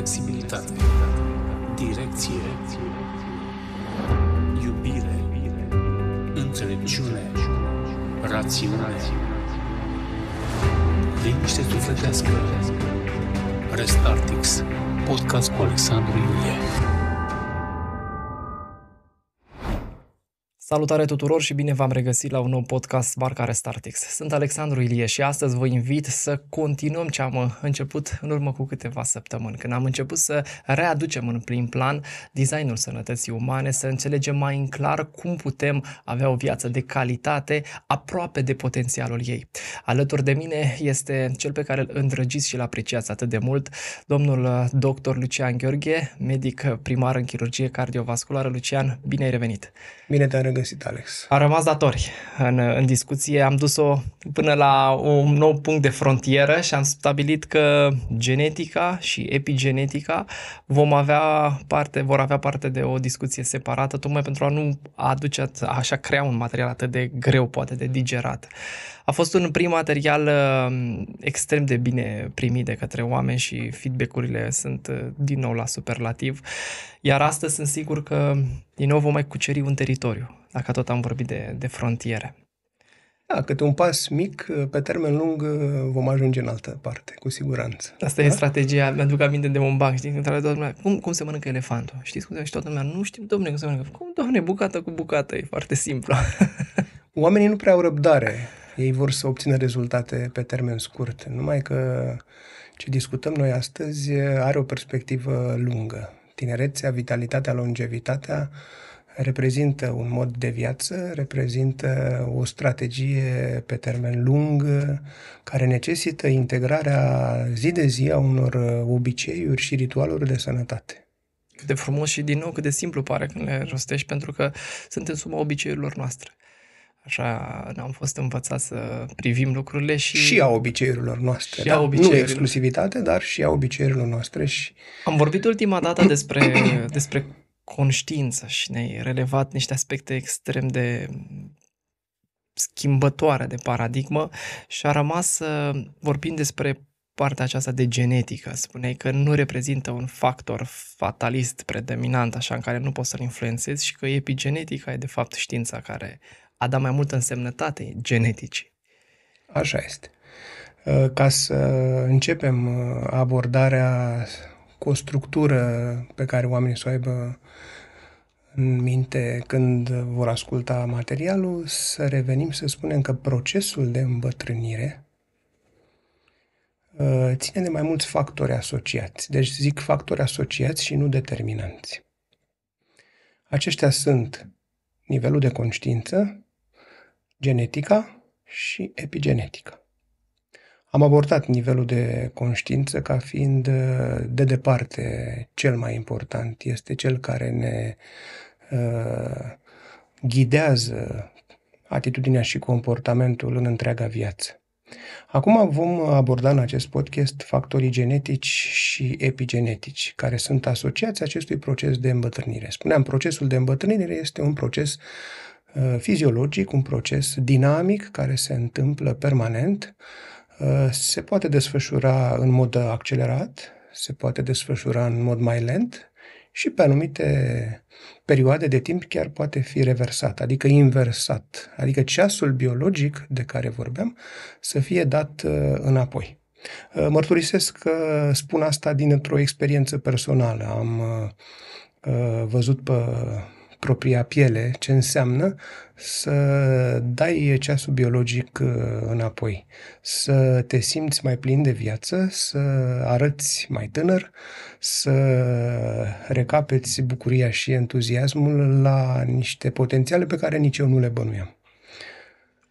flexibilitate, direcție, iubire, înțelepciune, rațiune, liniște sufletească. Restartix, podcast cu Alexandru Iulie. Salutare tuturor și bine v-am regăsit la un nou podcast Marca Restartix. Sunt Alexandru Ilie și astăzi vă invit să continuăm ce am început în urmă cu câteva săptămâni, când am început să readucem în plin plan designul sănătății umane, să înțelegem mai în clar cum putem avea o viață de calitate aproape de potențialul ei. Alături de mine este cel pe care îl îndrăgiți și îl apreciați atât de mult, domnul dr. Lucian Gheorghe, medic primar în chirurgie cardiovasculară. Lucian, bine ai revenit! Bine te-am regăsit, Alex. Am rămas datori în, în discuție. Am dus-o până la un nou punct de frontieră și am stabilit că genetica și epigenetica vom avea parte, vor avea parte de o discuție separată, tocmai pentru a nu aduce, așa crea un material atât de greu, poate de digerat. A fost un prim material uh, extrem de bine primit de către oameni și feedback-urile sunt uh, din nou la superlativ. Iar astăzi sunt sigur că din nou vom mai cuceri un teritoriu, dacă tot am vorbit de, de frontiere. Da, câte un pas mic, pe termen lung vom ajunge în altă parte, cu siguranță. Asta da? e strategia, mi-aduc aminte de un banc, știi, între toată lumea, cum, cum se mănâncă elefantul? Știți cum se și toată lumea, nu știm, domne, cum se mănâncă. Cum, domne, bucată cu bucată, e foarte simplu. Oamenii nu prea au răbdare ei vor să obțină rezultate pe termen scurt. Numai că ce discutăm noi astăzi are o perspectivă lungă. Tinerețea, vitalitatea, longevitatea reprezintă un mod de viață, reprezintă o strategie pe termen lung care necesită integrarea zi de zi a unor obiceiuri și ritualuri de sănătate. Cât de frumos și din nou cât de simplu pare când le rostești pentru că sunt în suma obiceiurilor noastre. Așa ne-am fost învățați să privim lucrurile și... Și a obiceiurilor noastre, și da? a obiceiurilor. Nu exclusivitate, dar și a obiceiurilor noastre. Și... Am vorbit ultima dată despre, despre conștiință și ne-ai relevat niște aspecte extrem de schimbătoare de paradigmă și a rămas vorbind despre partea aceasta de genetică. Spuneai că nu reprezintă un factor fatalist predominant, așa în care nu poți să-l influențezi și că epigenetica e de fapt știința care a dat mai multă însemnătate geneticii. Așa este. Uh, ca să începem uh, abordarea cu o structură pe care oamenii să o aibă în minte când vor asculta materialul, să revenim să spunem că procesul de îmbătrânire uh, ține de mai mulți factori asociați. Deci zic factori asociați și nu determinanți. Aceștia sunt nivelul de conștiință, genetica și epigenetica. Am abordat nivelul de conștiință ca fiind de departe cel mai important. Este cel care ne uh, ghidează atitudinea și comportamentul în întreaga viață. Acum vom aborda în acest podcast factorii genetici și epigenetici, care sunt asociați acestui proces de îmbătrânire. Spuneam, procesul de îmbătrânire este un proces Uh, fiziologic, un proces dinamic care se întâmplă permanent, uh, se poate desfășura în mod accelerat, se poate desfășura în mod mai lent și pe anumite perioade de timp chiar poate fi reversat, adică inversat, adică ceasul biologic de care vorbeam să fie dat uh, înapoi. Mărturisesc că spun asta dintr-o experiență personală. Am văzut pe propria piele ce înseamnă să dai ceasul biologic uh, înapoi, să te simți mai plin de viață, să arăți mai tânăr, să recapeți bucuria și entuziasmul la niște potențiale pe care nici eu nu le bănuiam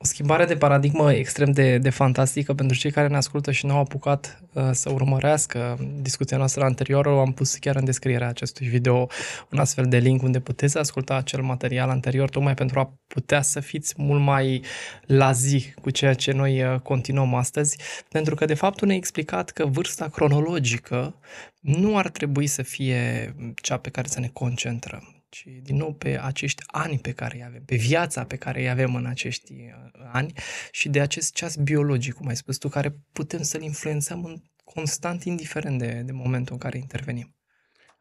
o schimbare de paradigmă extrem de, de fantastică pentru cei care ne ascultă și nu au apucat uh, să urmărească discuția noastră anterioară. Am pus chiar în descrierea acestui video un astfel de link unde puteți asculta acel material anterior, tocmai pentru a putea să fiți mult mai la zi cu ceea ce noi uh, continuăm astăzi, pentru că de fapt ne-a explicat că vârsta cronologică nu ar trebui să fie cea pe care să ne concentrăm ci din nou pe acești ani pe care îi avem, pe viața pe care îi avem în acești uh, ani și de acest ceas biologic, cum ai spus tu, care putem să-l influențăm în constant, indiferent de, de momentul în care intervenim.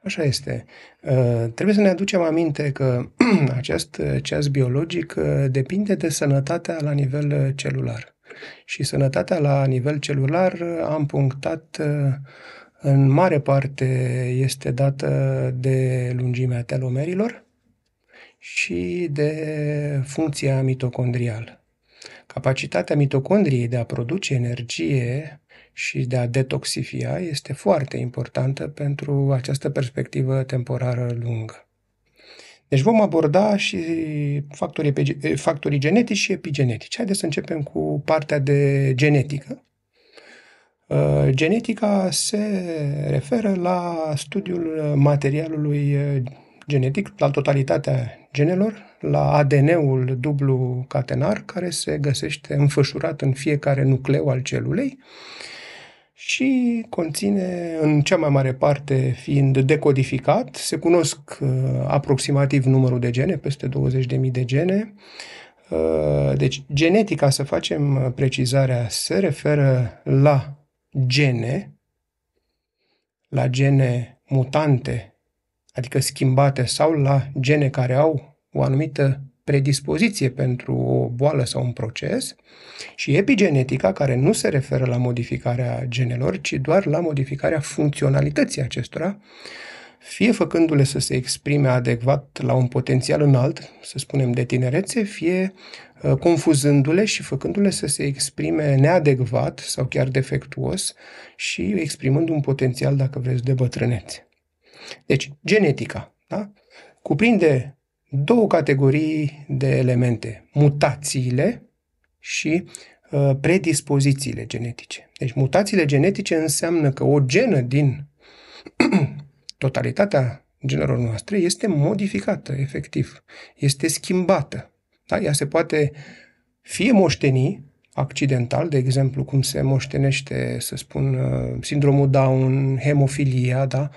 Așa este. Uh, trebuie să ne aducem aminte că acest ceas biologic uh, depinde de sănătatea la nivel uh, celular. Și sănătatea la nivel celular am punctat în mare parte este dată de lungimea telomerilor și de funcția mitocondrială. Capacitatea mitocondriei de a produce energie și de a detoxifia este foarte importantă pentru această perspectivă temporară lungă. Deci vom aborda și factorii, factorii genetici și epigenetici. Haideți să începem cu partea de genetică. Uh, genetica se referă la studiul materialului genetic, la totalitatea genelor, la ADN-ul dublu catenar care se găsește înfășurat în fiecare nucleu al celulei și conține, în cea mai mare parte fiind decodificat, se cunosc uh, aproximativ numărul de gene, peste 20.000 de gene. Uh, deci, genetica, să facem precizarea, se referă la gene, la gene mutante, adică schimbate, sau la gene care au o anumită predispoziție pentru o boală sau un proces și epigenetica, care nu se referă la modificarea genelor, ci doar la modificarea funcționalității acestora, fie făcându-le să se exprime adecvat la un potențial înalt, să spunem de tinerețe, fie uh, confuzându-le și făcându-le să se exprime neadecvat sau chiar defectuos și exprimând un potențial, dacă vreți, de bătrânețe. Deci, genetica da? cuprinde două categorii de elemente, mutațiile și uh, predispozițiile genetice. Deci mutațiile genetice înseamnă că o genă din totalitatea genelor noastre este modificată, efectiv. Este schimbată. Da? Ea se poate fie moșteni accidental, de exemplu, cum se moștenește, să spun, uh, sindromul Down, hemofilia, da?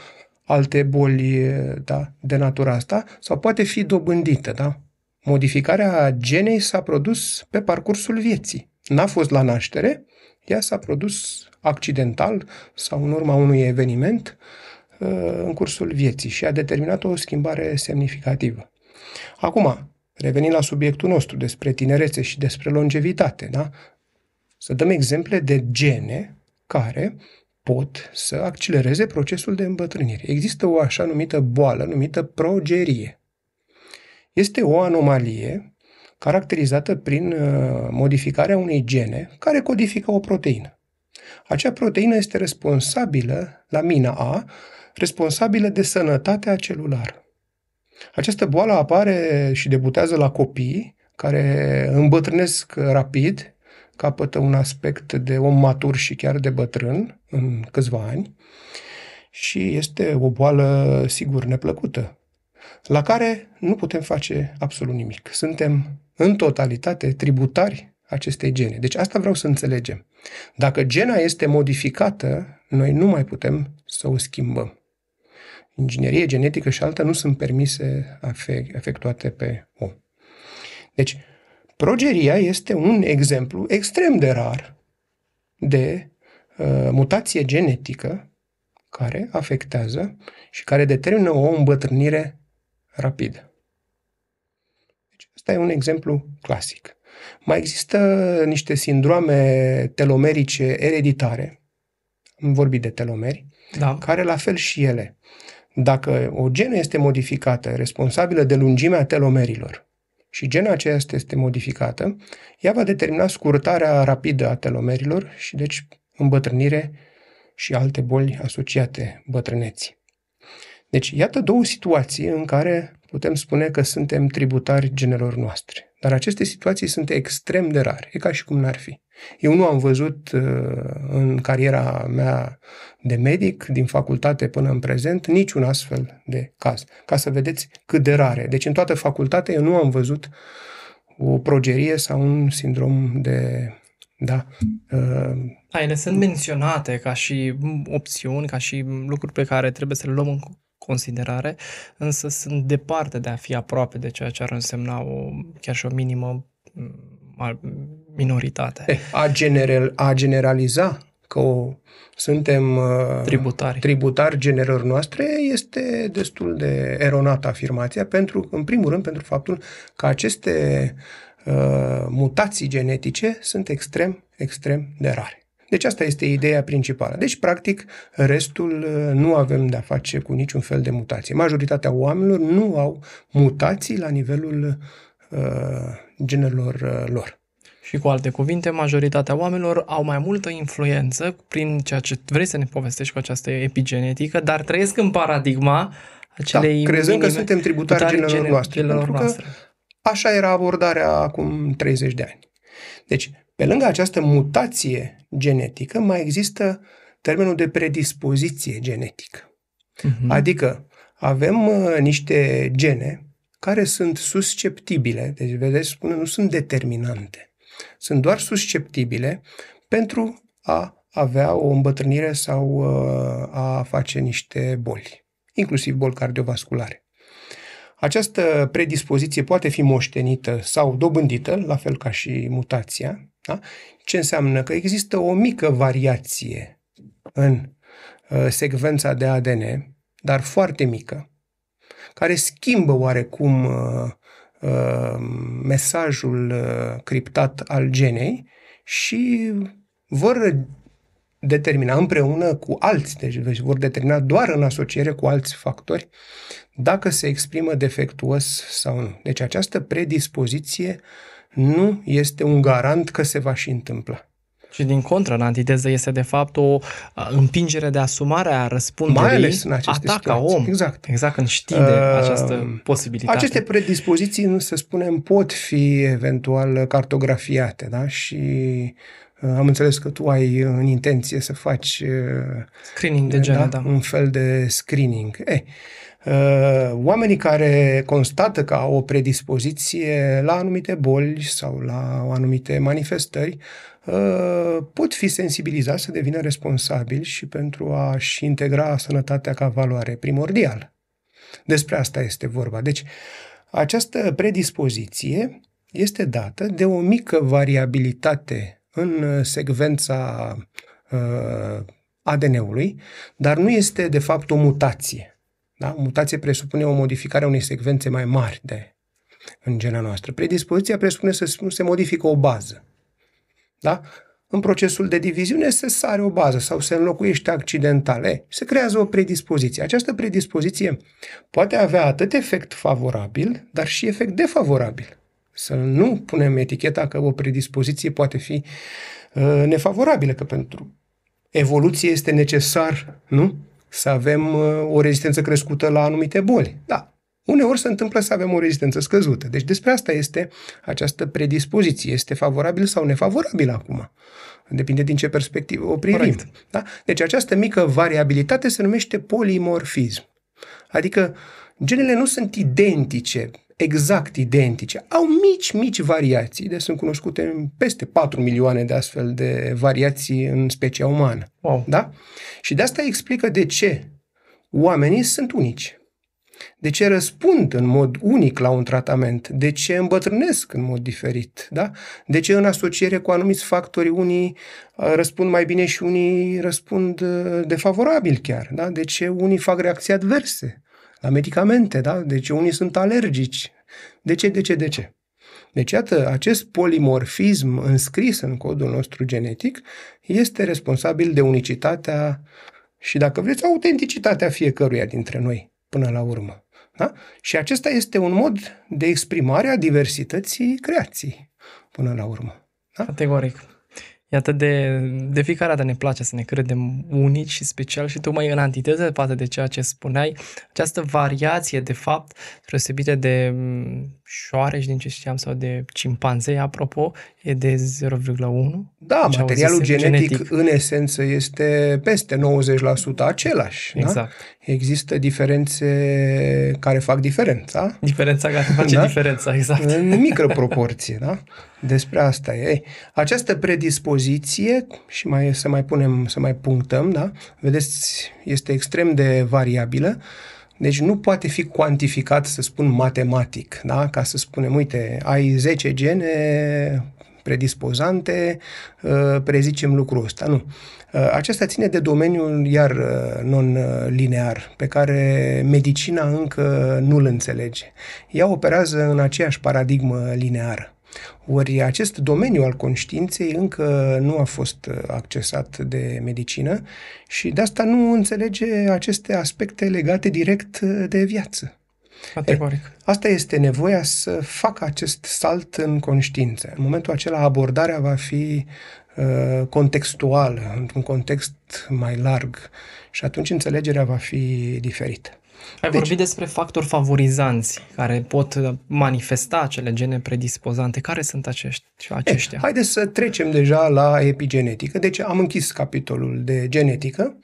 alte boli da, de natura asta, sau poate fi dobândită. Da? Modificarea genei s-a produs pe parcursul vieții. N-a fost la naștere, ea s-a produs accidental sau în urma unui eveniment uh, în cursul vieții și a determinat o schimbare semnificativă. Acum, revenind la subiectul nostru despre tinerețe și despre longevitate, da? să dăm exemple de gene care pot să accelereze procesul de îmbătrânire. Există o așa numită boală numită progerie. Este o anomalie caracterizată prin uh, modificarea unei gene care codifică o proteină. Acea proteină este responsabilă, la mina A, responsabilă de sănătatea celulară. Această boală apare și debutează la copii care îmbătrânesc rapid capătă un aspect de om matur și chiar de bătrân în câțiva ani și este o boală, sigur, neplăcută, la care nu putem face absolut nimic. Suntem în totalitate tributari acestei gene. Deci asta vreau să înțelegem. Dacă gena este modificată, noi nu mai putem să o schimbăm. Inginerie genetică și alta nu sunt permise efectuate pe om. Deci, Progeria este un exemplu extrem de rar de uh, mutație genetică care afectează și care determină o îmbătrânire rapidă. Deci, asta e un exemplu clasic. Mai există niște sindrome telomerice ereditare, am vorbit de telomeri, da. care la fel și ele, dacă o genă este modificată, responsabilă de lungimea telomerilor, și gena aceea este modificată, ea va determina scurtarea rapidă a telomerilor și deci îmbătrânire și alte boli asociate bătrâneții. Deci, iată două situații în care putem spune că suntem tributari genelor noastre. Dar aceste situații sunt extrem de rare. E ca și cum n-ar fi. Eu nu am văzut uh, în cariera mea de medic, din facultate până în prezent, niciun astfel de caz. Ca să vedeți cât de rare. Deci în toată facultatea eu nu am văzut o progerie sau un sindrom de da. Uh, da, ele sunt menționate ca și opțiuni, ca și lucruri pe care trebuie să le luăm în considerare, însă sunt departe de a fi aproape de ceea ce ar însemna o, chiar și o minimă minoritate. A, general, a generaliza că o, suntem uh, Tributari. tributari generelor noastre, este destul de eronată afirmația, pentru, în primul rând pentru faptul că aceste uh, mutații genetice sunt extrem, extrem de rare. Deci asta este ideea principală. Deci, practic, restul uh, nu avem de-a face cu niciun fel de mutație. Majoritatea oamenilor nu au mutații la nivelul uh, genelor uh, lor. Și cu alte cuvinte, majoritatea oamenilor au mai multă influență prin ceea ce vrei să ne povestești cu această epigenetică, dar trăiesc în paradigma acelei da, crezând că minime suntem tributari genelor gene- noastre. genelor pentru că noastre. Așa era abordarea acum 30 de ani. Deci, pe lângă această mutație genetică, mai există termenul de predispoziție genetică. Mhm. Adică avem uh, niște gene care sunt susceptibile, deci vedeți, spune, nu sunt determinante, sunt doar susceptibile pentru a avea o îmbătrânire sau uh, a face niște boli, inclusiv boli cardiovasculare. Această predispoziție poate fi moștenită sau dobândită, la fel ca și mutația, da? ce înseamnă că există o mică variație în uh, secvența de ADN, dar foarte mică, care schimbă oarecum uh, uh, mesajul uh, criptat al genei și vor determina împreună cu alți, deci vor determina doar în asociere cu alți factori dacă se exprimă defectuos sau nu. Deci această predispoziție nu este un garant că se va și întâmpla. Și din contră, în antiteză este de fapt o a, împingere de asumare a răspunderii Mai ales în aceste a ta ca situații. om. Exact. Exact, când știi de Uh, această posibilitate. Aceste predispoziții, să spunem, pot fi eventual cartografiate, da? Și uh, am înțeles că tu ai în intenție să faci uh, Screening de gene, da. un fel de screening. Eh, uh, oamenii care constată că au o predispoziție la anumite boli sau la anumite manifestări uh, pot fi sensibilizați să devină responsabili și pentru a-și integra sănătatea ca valoare primordială. Despre asta este vorba. Deci, această predispoziție este dată de o mică variabilitate în uh, secvența uh, ADN-ului, dar nu este de fapt o mutație. Da? O mutație presupune o modificare a unei secvențe mai mari de, în gena noastră. Predispoziția presupune să nu se modifică o bază. Da? În procesul de diviziune se sare o bază sau se înlocuiește accidental. E, se creează o predispoziție. Această predispoziție poate avea atât efect favorabil, dar și efect defavorabil. Să nu punem eticheta că o predispoziție poate fi uh, nefavorabilă, că pentru evoluție este necesar, nu? Să avem uh, o rezistență crescută la anumite boli. Da, uneori se întâmplă să avem o rezistență scăzută. Deci despre asta este această predispoziție. Este favorabil sau nefavorabil acum. Depinde din ce perspectivă o privim. Corect. Da? Deci această mică variabilitate se numește polimorfism. Adică genele nu sunt identice, exact identice. Au mici, mici variații. Deci sunt cunoscute peste 4 milioane de astfel de variații în specia umană. Wow. Da? Și de asta explică de ce oamenii sunt unici. De ce răspund în mod unic la un tratament? De ce îmbătrânesc în mod diferit? Da? De ce în asociere cu anumiți factori unii uh, răspund mai bine și unii răspund uh, defavorabil chiar? Da? De ce unii fac reacții adverse la medicamente? Da? De ce unii sunt alergici? De ce, de ce, de ce? Deci, iată, acest polimorfism înscris în codul nostru genetic este responsabil de unicitatea și, dacă vreți, autenticitatea fiecăruia dintre noi până la urmă. Da? Și acesta este un mod de exprimare a diversității creației până la urmă. Da? Categoric. Iată, de, de fiecare dată ne place să ne credem unici și special și tocmai în antiteză față de ceea ce spuneai, această variație, de fapt, deosebire de mm, șoareci, din ce știam, sau de cimpanzei, apropo, e de 0,1. Da, Ce materialul auzisem, genetic, genetic. în esență este peste 90% același. Da? Exact. Există diferențe care fac diferența, Diferența care face Da? diferența, exact. în mică proporție, da? Despre asta e. Ei, Această predispoziție, și mai să mai punem, să mai punctăm, da? Vedeți, este extrem de variabilă, deci nu poate fi cuantificat, să spun, matematic, da? Ca să spunem, uite, ai 10 gene predispozante, uh, prezicem lucrul ăsta. Nu. Uh, acesta ține de domeniul iar uh, non-linear, pe care medicina încă nu-l înțelege. Ea operează în aceeași paradigmă lineară. Ori acest domeniu al conștiinței încă nu a fost accesat de medicină și de asta nu înțelege aceste aspecte legate direct de viață. Categoric. Asta este nevoia să facă acest salt în conștiință. În momentul acela abordarea va fi uh, contextuală, într-un context mai larg și atunci înțelegerea va fi diferită. Ai deci, vorbit despre factori favorizanți care pot manifesta acele gene predispozante. Care sunt acești, aceștia? E, haideți să trecem deja la epigenetică. Deci am închis capitolul de genetică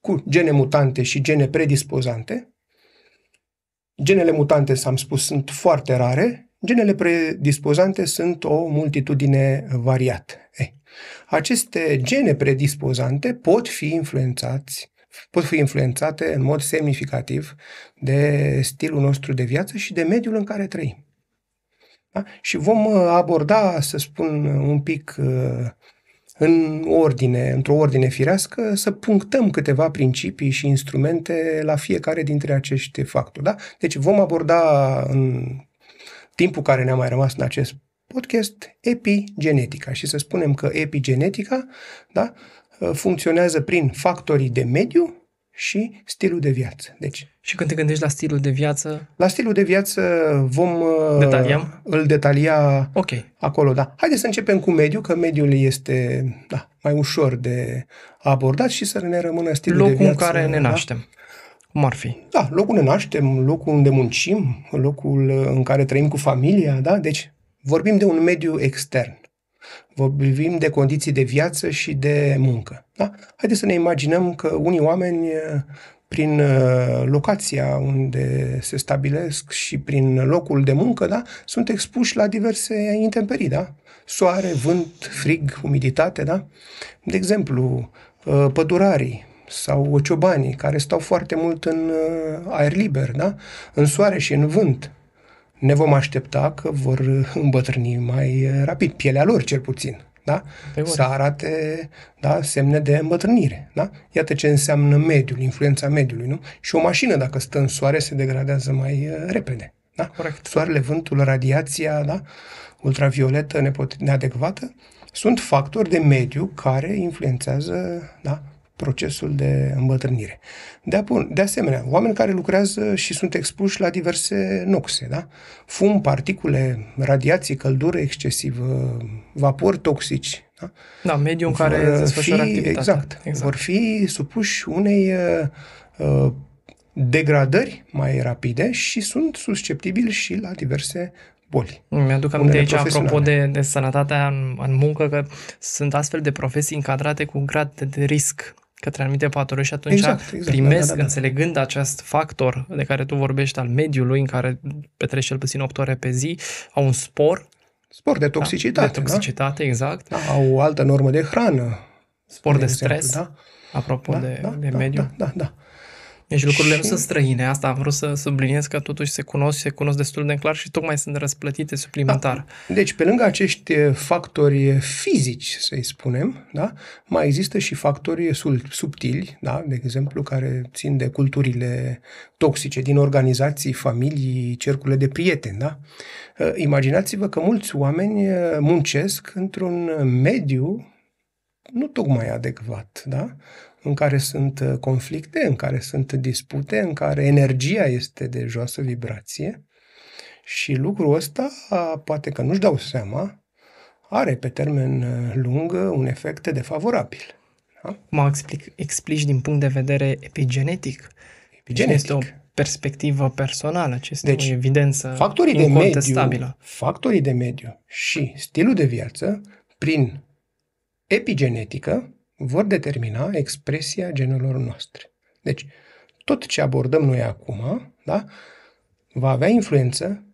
cu gene mutante și gene predispozante. Genele mutante, s-am spus, sunt foarte rare, genele predispozante sunt o multitudine variată. Ei, aceste gene predispozante pot fi influențați pot fi influențate în mod semnificativ de stilul nostru de viață și de mediul în care trăim. Da? Și vom uh, aborda, să spun, un pic uh, în ordine, într-o ordine firească, să punctăm câteva principii și instrumente la fiecare dintre acești factori. Da? Deci vom aborda în timpul care ne-a mai rămas în acest podcast epigenetica și să spunem că epigenetica da, funcționează prin factorii de mediu și stilul de viață. Deci, și când te gândești la stilul de viață? La stilul de viață vom Detaliem? îl detalia okay. acolo, da. Haideți să începem cu mediul, că mediul este da, mai ușor de abordat și să ne rămână stilul locul de viață. Locul în care ne da? naștem. Cum ar fi? Da, locul ne naștem, locul unde muncim, locul în care trăim cu familia, da? Deci vorbim de un mediu extern. Vorbim de condiții de viață și de muncă. Da? Haideți să ne imaginăm că unii oameni, prin uh, locația unde se stabilesc și prin locul de muncă, da, sunt expuși la diverse intemperii, da? Soare, vânt, frig, umiditate, da? De exemplu, uh, pădurarii sau ciobanii care stau foarte mult în uh, aer liber, da? În soare și în vânt, ne vom aștepta că vor îmbătrâni mai rapid, pielea lor cel puțin. Da? Să arate da, semne de îmbătrânire. Da? Iată ce înseamnă mediul, influența mediului. Nu? Și o mașină, dacă stă în soare, se degradează mai uh, repede. Da? Corect. Soarele, vântul, radiația da? ultravioletă neadecvată sunt factori de mediu care influențează da, procesul de îmbătrânire. De, apun, de asemenea, oameni care lucrează și sunt expuși la diverse noxe, da? fum, particule, radiații, căldură excesivă, vapori toxici. Da, da mediul în care se desfășoară activitatea. Exact, exact. Vor fi supuși unei uh, degradări mai rapide și sunt susceptibili și la diverse boli. Mi-aduc aminte aici, apropo de, de sănătatea în, în muncă, că sunt astfel de profesii încadrate cu un grad de, de risc către anumite patologii și atunci exact, exact, primesc, da, da, da. înțelegând acest factor de care tu vorbești al mediului, în care petreci cel puțin 8 ore pe zi, au un spor. Spor de toxicitate. Da, de toxicitate, da? exact. Da, au o altă normă de hrană. Spor de, de stres, da? apropo da, de, da, de da, mediu. Da, da, da. Deci lucrurile și... nu sunt străine, asta am vrut să subliniez că totuși se cunosc, se cunosc destul de clar și tocmai sunt răsplătite suplimentar. Da. Deci pe lângă acești factori fizici, să-i spunem, da, mai există și factori subtili, da, de exemplu, care țin de culturile toxice din organizații, familii, cercurile de prieteni. Da? Imaginați-vă că mulți oameni muncesc într-un mediu nu tocmai adecvat, da? În care sunt uh, conflicte, în care sunt dispute, în care energia este de joasă vibrație și lucrul ăsta, poate că nu-și dau seama, are pe termen uh, lung un efect defavorabil. Da? Mă explic, explici din punct de vedere epigenetic. Epigenetic. Este o perspectivă personală, ce este deci, o evidență factorii de mediu, factorii de mediu și stilul de viață, prin epigenetică, vor determina expresia genelor noastre. Deci, tot ce abordăm noi acum, da, va avea influență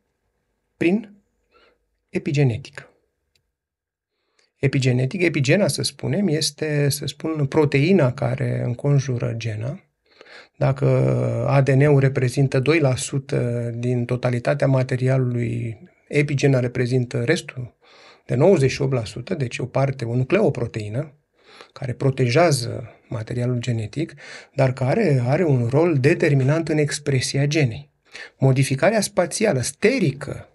prin epigenetică. Epigenetic, epigena, să spunem, este, să spun, proteina care înconjură gena. Dacă ADN-ul reprezintă 2% din totalitatea materialului, epigena reprezintă restul de 98%, deci o parte, o nucleoproteină, care protejează materialul genetic, dar care are un rol determinant în expresia genei. Modificarea spațială, sterică,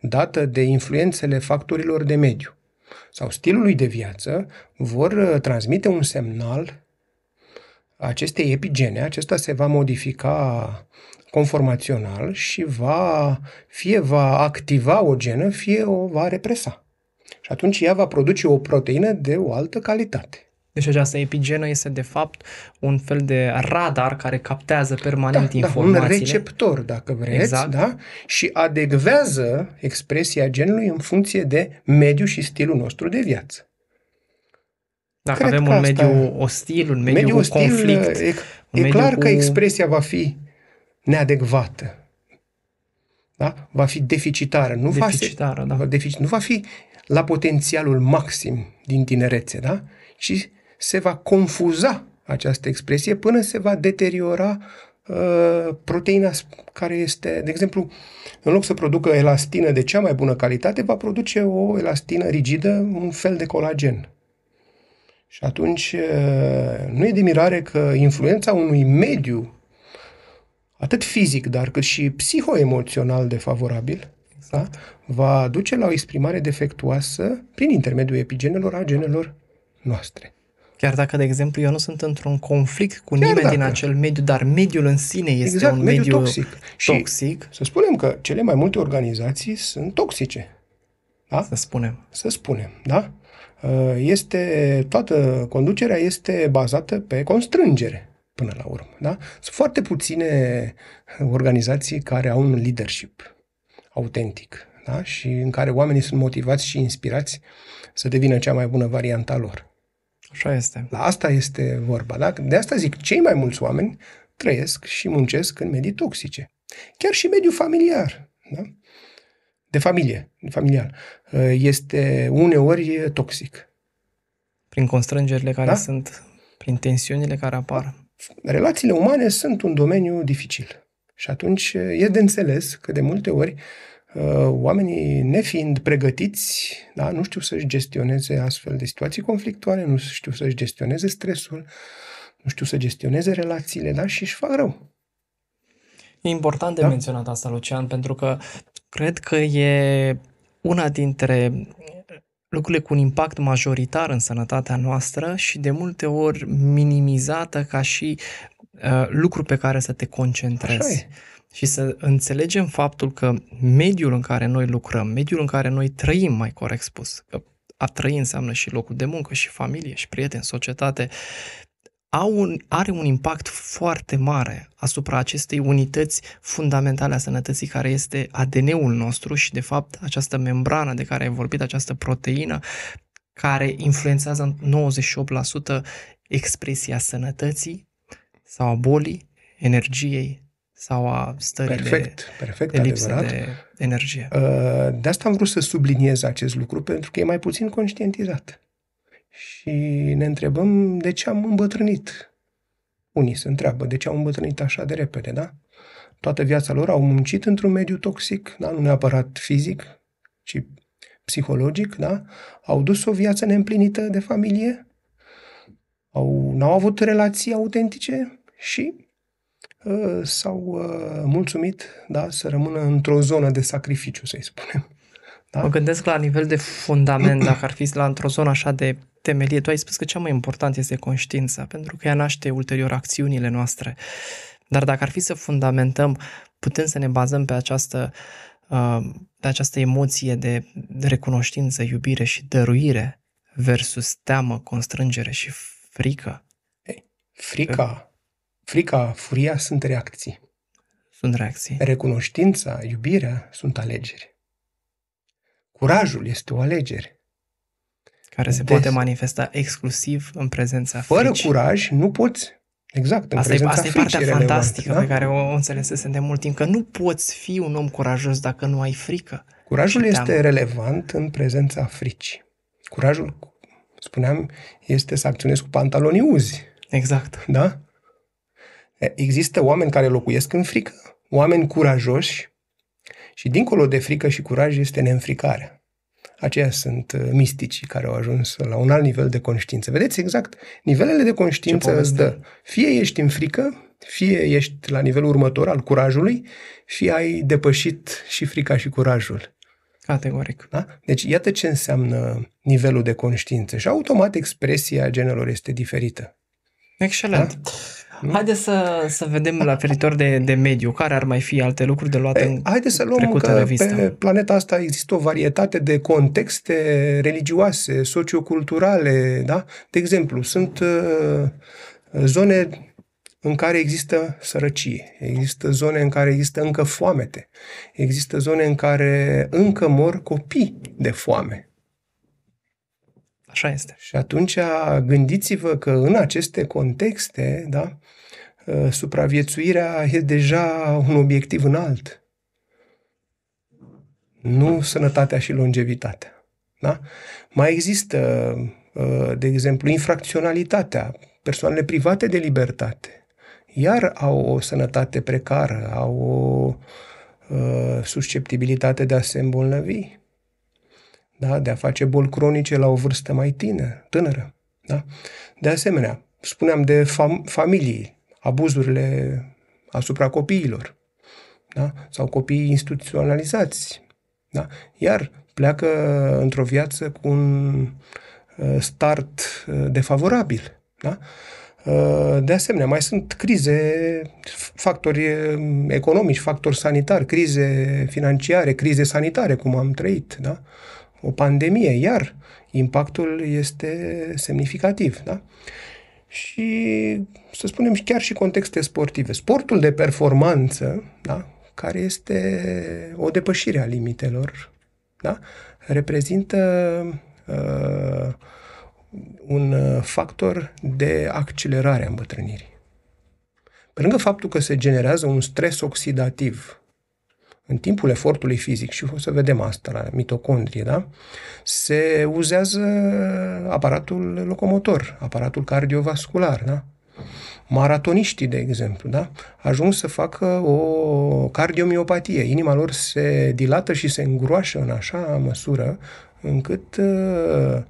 dată de influențele factorilor de mediu sau stilului de viață, vor uh, transmite un semnal acestei epigene. Acesta se va modifica conformațional și va, fie va activa o genă, fie o va represa. Și atunci ea va produce o proteină de o altă calitate. Deci această epigenă este de fapt un fel de radar care captează permanent da, informațiile. Da, un receptor, dacă vreți, Exact. da? și adecvează expresia genului în funcție de mediu și stilul nostru de viață. Dacă Cred avem că un asta- mediu ostil, un mediu Mediul cu ostil, conflict, e, un e mediu clar cu... că expresia va fi neadecvată. Da? Va fi deficitară. Nu Deficitară, va, da. defici, nu va fi la potențialul maxim din tinerețe, da? Și se va confuza această expresie până se va deteriora uh, proteina care este, de exemplu, în loc să producă elastină de cea mai bună calitate, va produce o elastină rigidă, un fel de colagen. Și atunci uh, nu e de mirare că influența unui mediu atât fizic, dar cât și psihoemoțional defavorabil, Exact. Da? va duce la o exprimare defectuoasă prin intermediul epigenelor a genelor noastre. Chiar dacă, de exemplu, eu nu sunt într-un conflict cu Chiar nimeni dacă. din acel mediu, dar mediul în sine este Exact, un mediul mediu toxic. Și- toxic, Să spunem că cele mai multe organizații sunt toxice. Da? să spunem. Să spunem, da? Uh, Este, toată conducerea este bazată pe constrângere până la urmă. Da? Sunt foarte puține organizații care au un leadership autentic da? și în care oamenii sunt motivați și inspirați să devină cea mai bună variantă a lor. Așa este. La asta este vorba. Da? De asta zic, cei mai mulți oameni trăiesc și muncesc în medii toxice. Chiar și mediul familiar. Da? De familie, familial. Uh, Este uneori toxic. Prin constrângerile care Da? sunt, prin tensiunile care apar. Relațiile umane sunt un domeniu dificil. Și atunci uh, e de înțeles că de multe ori uh, oamenii, nefiind pregătiți, da, nu știu să-și gestioneze astfel de situații conflictuale, nu știu să-și gestioneze stresul, nu știu să gestioneze relațiile, da, și își fac rău. E important de Da. menționat asta, Lucian, pentru că cred că e una dintre lucrurile cu un impact majoritar în sănătatea noastră și de multe ori minimizată ca și uh, lucru pe care să te Așa concentrezi. e. Și să înțelegem faptul că mediul în care noi lucrăm, mediul în care noi trăim, mai corect spus, că a trăi înseamnă și locul de muncă, și familie, și prieteni, societate, au un, are un impact foarte mare asupra acestei unități fundamentale a sănătății, care este ADN-ul nostru și, de fapt, această membrană de care ai vorbit, această proteină, care influențează în 98% expresia sănătății sau a bolii, energiei sau a stării Perfect, perfect, de, de lipsă adevărat. de energie. Uh, De asta am vrut să subliniez acest lucru, pentru că e mai puțin conștientizat. Și ne întrebăm de ce am îmbătrânit. Unii se întreabă de ce au îmbătrânit așa de repede, da? Toată viața lor au muncit într-un mediu toxic, da? nu neapărat fizic, ci psihologic, da? Au dus o viață neîmplinită de familie, au, n-au avut relații autentice și uh, s-au uh, mulțumit da, să rămână într-o zonă de sacrificiu, să-i spunem. Da? Mă gândesc la nivel de fundament, dacă ar fi la într-o zonă așa de temelie. Tu ai spus că cea mai important este conștiința, pentru că ea naște ulterior acțiunile noastre. Dar dacă ar fi să fundamentăm, putem să ne bazăm pe această, uh, pe această emoție de recunoștință, iubire și dăruire versus teamă, constrângere și frică. Frica, frica, furia sunt reacții. Sunt reacții. Recunoștința, iubirea sunt alegeri. Curajul este o alegere. care se Des- poate manifesta exclusiv în prezența Fără fricii. curaj nu poți. Exact, în Asta e, prezența asta e fricii partea relevant, fantastică da? pe care o, o înțelesesem de mult timp, că nu poți fi un om curajos dacă nu ai frică. Curajul și este teamă. relevant în prezența fricii. Curajul, spuneam, este să acționezi cu pantalonii uzi. Exact. Da? E, Există oameni care locuiesc în frică, oameni curajoși și dincolo de frică și curaj este neînfricarea. Aceia sunt uh, misticii care au ajuns la un alt nivel de conștiință. Vedeți exact, nivelele de conștiință îți dă. Fie ești în frică, fie ești la nivelul următor al curajului, fie ai depășit și frica și curajul. Categoric. Da? Deci iată ce înseamnă nivelul de conștiință și automat expresia genelor este diferită. Excelent. Da? Haideți să, să vedem la feritor de, de mediu, care ar mai fi alte lucruri de luat în Haideți să luăm că pe planeta asta există o varietate de contexte religioase, socioculturale, da? De exemplu, sunt uh, zone în care există sărăcie, există zone în care există încă foamete, există zone în care încă mor copii de foame. Așa este. Și atunci gândiți-vă că în aceste contexte, da, ă, supraviețuirea e deja un obiectiv înalt. Nu sănătatea și longevitatea. Da? Mai există, ă, de exemplu, infracționalitatea, persoanele private de libertate, iar au o sănătate precară, au o uh, susceptibilitate de a se îmbolnăvi, da? de a face boli cronice la o vârstă mai tine, tânără. Da? De asemenea, spuneam de fam- familii, abuzurile asupra copiilor da? sau copiii instituționalizați. Da? Iar pleacă într-o viață cu un uh, start uh, defavorabil. Da? Uh, de asemenea, mai sunt crize, factori economici, factori sanitari, crize financiare, crize sanitare, cum am trăit, da? o pandemie, iar impactul este semnificativ. Da? Și, să spunem, chiar și contexte sportive. Sportul de performanță, da? care este o depășire a limitelor, da? reprezintă uh, un uh, factor de accelerare a îmbătrânirii. Pe lângă faptul că se generează un stres oxidativ în timpul efortului fizic, și o să vedem asta la mitocondrie, da? se uzează aparatul locomotor, aparatul cardiovascular, da? maratoniștii, de exemplu, da? ajung să facă o cardiomiopatie. Inima lor se dilată și se îngroașă în așa măsură încât uh,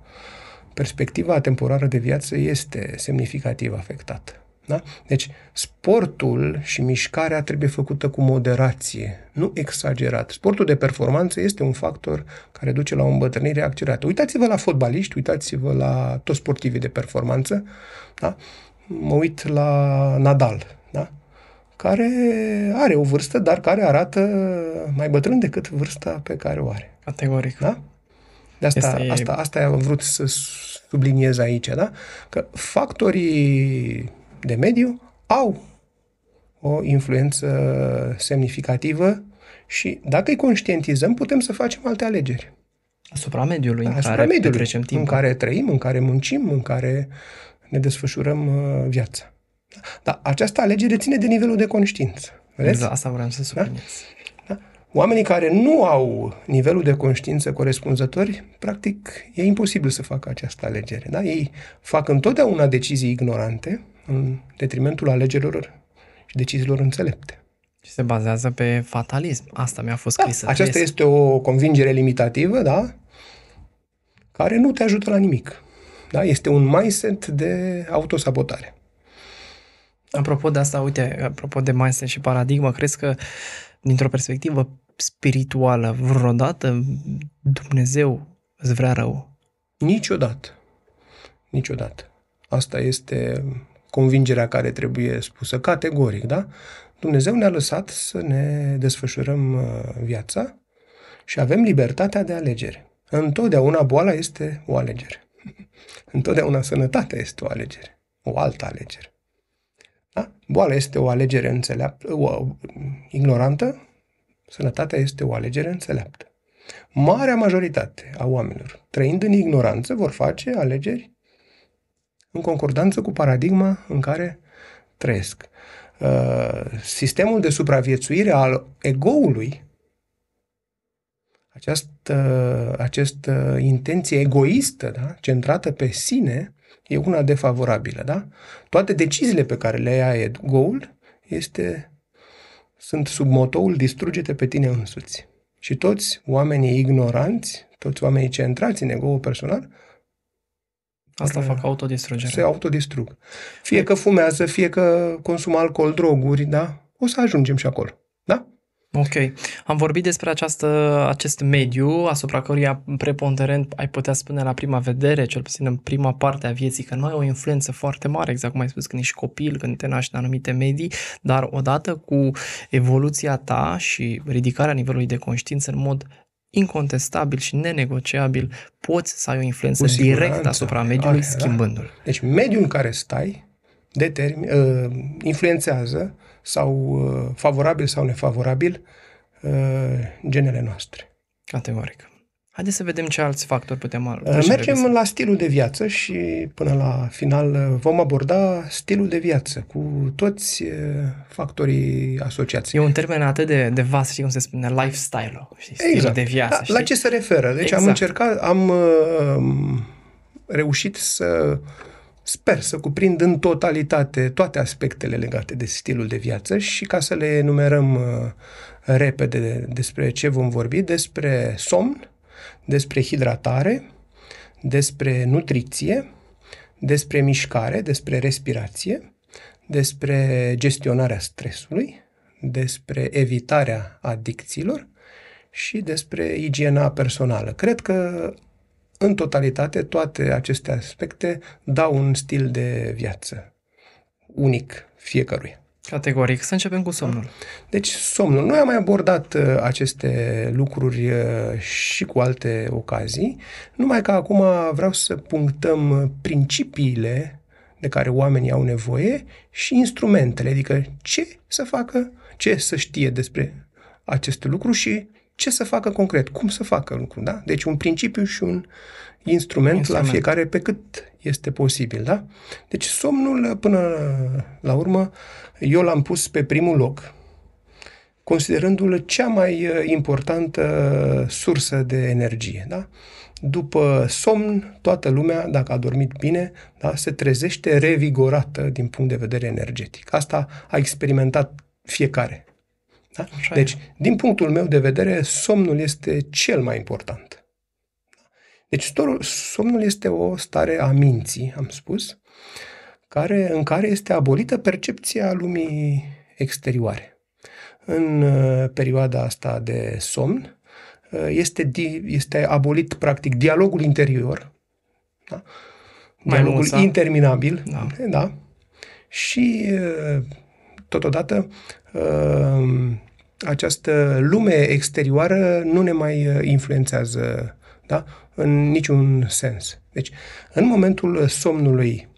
perspectiva temporară de viață este semnificativ afectată. Da? Deci, sportul și mișcarea trebuie făcută cu moderație, nu exagerat. Sportul de performanță este un factor care duce la o îmbătrânire accelerată. Uitați-vă la fotbaliști, uitați-vă la toți sportivii de performanță. Da? Mă uit la Nadal, da? care are o vârstă, dar care arată mai bătrân decât vârsta pe care o are. Categoric. Da? De asta, este... asta, asta am vrut să subliniez aici, da? Că factorii de mediu au o influență semnificativă și dacă îi conștientizăm, putem să facem alte alegeri. Asupra mediului da, în care mediului, petrecem timp. În care trăim, în care muncim, în care ne desfășurăm uh, viața. Dar această alegere ține de nivelul de conștiință. Vedeți? Exact, asta vreau să subliniez. Da? Oamenii care nu au nivelul de conștiință corespunzători, practic, e imposibil să facă această alegere. Da? Ei fac întotdeauna decizii ignorante în detrimentul alegerilor și deciziilor înțelepte. Și se bazează pe fatalism. Asta mi-a fost scrisă. Da, aceasta este o convingere limitativă, da? Care nu te ajută la nimic. Da? Este un mindset de autosabotare. Apropo de asta, uite, apropo de mindset și paradigmă, crezi că dintr-o perspectivă spirituală, vreodată Dumnezeu îți vrea rău? Niciodată. Niciodată. Asta este convingerea care trebuie spusă categoric, da? Dumnezeu ne-a lăsat să ne desfășurăm uh, viața și avem libertatea de alegere. Întotdeauna boala este o alegere. Întotdeauna sănătatea este o alegere. O altă alegere. Da? Boala este o alegere înțeleaptă, o, ignorantă, Sănătatea este o alegere înțeleaptă. Marea majoritate a oamenilor, trăind în ignoranță, vor face alegeri în concordanță cu paradigma în care trăiesc. Uh, sistemul de supraviețuire al egoului, această, această intenție egoistă, da? centrată pe sine, e una defavorabilă. Da? Toate deciziile pe care le ia egoul este sunt sub motoul distruge-te pe tine însuți. Și toți oamenii ignoranți, toți oamenii centrați în ego personal, Asta fac autodistrugere. se autodistrug. Fie că fumează, fie că consumă alcool, droguri, da? O să ajungem și acolo. Da? Ok. Am vorbit despre această, acest mediu asupra căruia preponderent ai putea spune la prima vedere, cel puțin în prima parte a vieții, că nu ai o influență foarte mare, exact cum ai spus, când ești copil, când te naști în anumite medii, dar odată cu evoluția ta și ridicarea nivelului de conștiință în mod incontestabil și nenegociabil, poți să ai o influență Cu siguranță. directă asupra mediului, Are, da. schimbându-l. Deci mediul în care stai determin, uh, influențează sau uh, favorabil sau nefavorabil uh, genele noastre. Categoric. Haideți să vedem ce alți factori putem Uh, trece în Mergem revistă. la stilul de viață și până la final uh, vom aborda stilul de viață cu toți uh, factorii asociați. E un termen atât de, de vast, știi cum se spune, lifestyle-ul, știi, stilul de viață. La, știi? la ce se referă? Deci am Exact. încercat, am uh, reușit să sper să cuprind în totalitate toate aspectele legate de stilul de viață și ca să le enumerăm uh, repede despre ce vom vorbi, despre somn, despre hidratare, despre nutriție, despre mișcare, despre respirație, despre gestionarea stresului, despre evitarea adicțiilor și despre igiena personală. Cred că în totalitate toate aceste aspecte dau un stil de viață unic fiecăruia. Categoric. Să începem cu somnul. Deci somnul. Noi am mai abordat uh, aceste lucruri uh, și cu alte ocazii, numai că acum vreau să punctăm uh, principiile de care oamenii au nevoie și instrumentele, adică ce să facă, ce să știe despre acest lucru și ce să facă concret, cum să facă lucrul, da? Deci un principiu și un instrument, Instrument. la fiecare pe cât este posibil, da? Deci somnul, până la urmă, eu l-am pus pe primul loc, considerându-l cea mai uh, importantă sursă de energie, da? După somn, toată lumea, dacă a dormit bine, da, se trezește revigorată din punct de vedere energetic. Asta a experimentat fiecare. Da? Așa Deci, e. din punctul meu de vedere, somnul este cel mai important. Deci, storul- somnul este o stare a minții, am spus, care, în care este abolită percepția lumii exterioare. În uh, perioada asta de somn, uh, este, di, este abolit, practic, dialogul interior, da? dialogul Maimuța. interminabil, Da. da? și uh, totodată uh, această lume exterioară nu ne mai uh, influențează da? în niciun sens. Deci, în momentul somnului,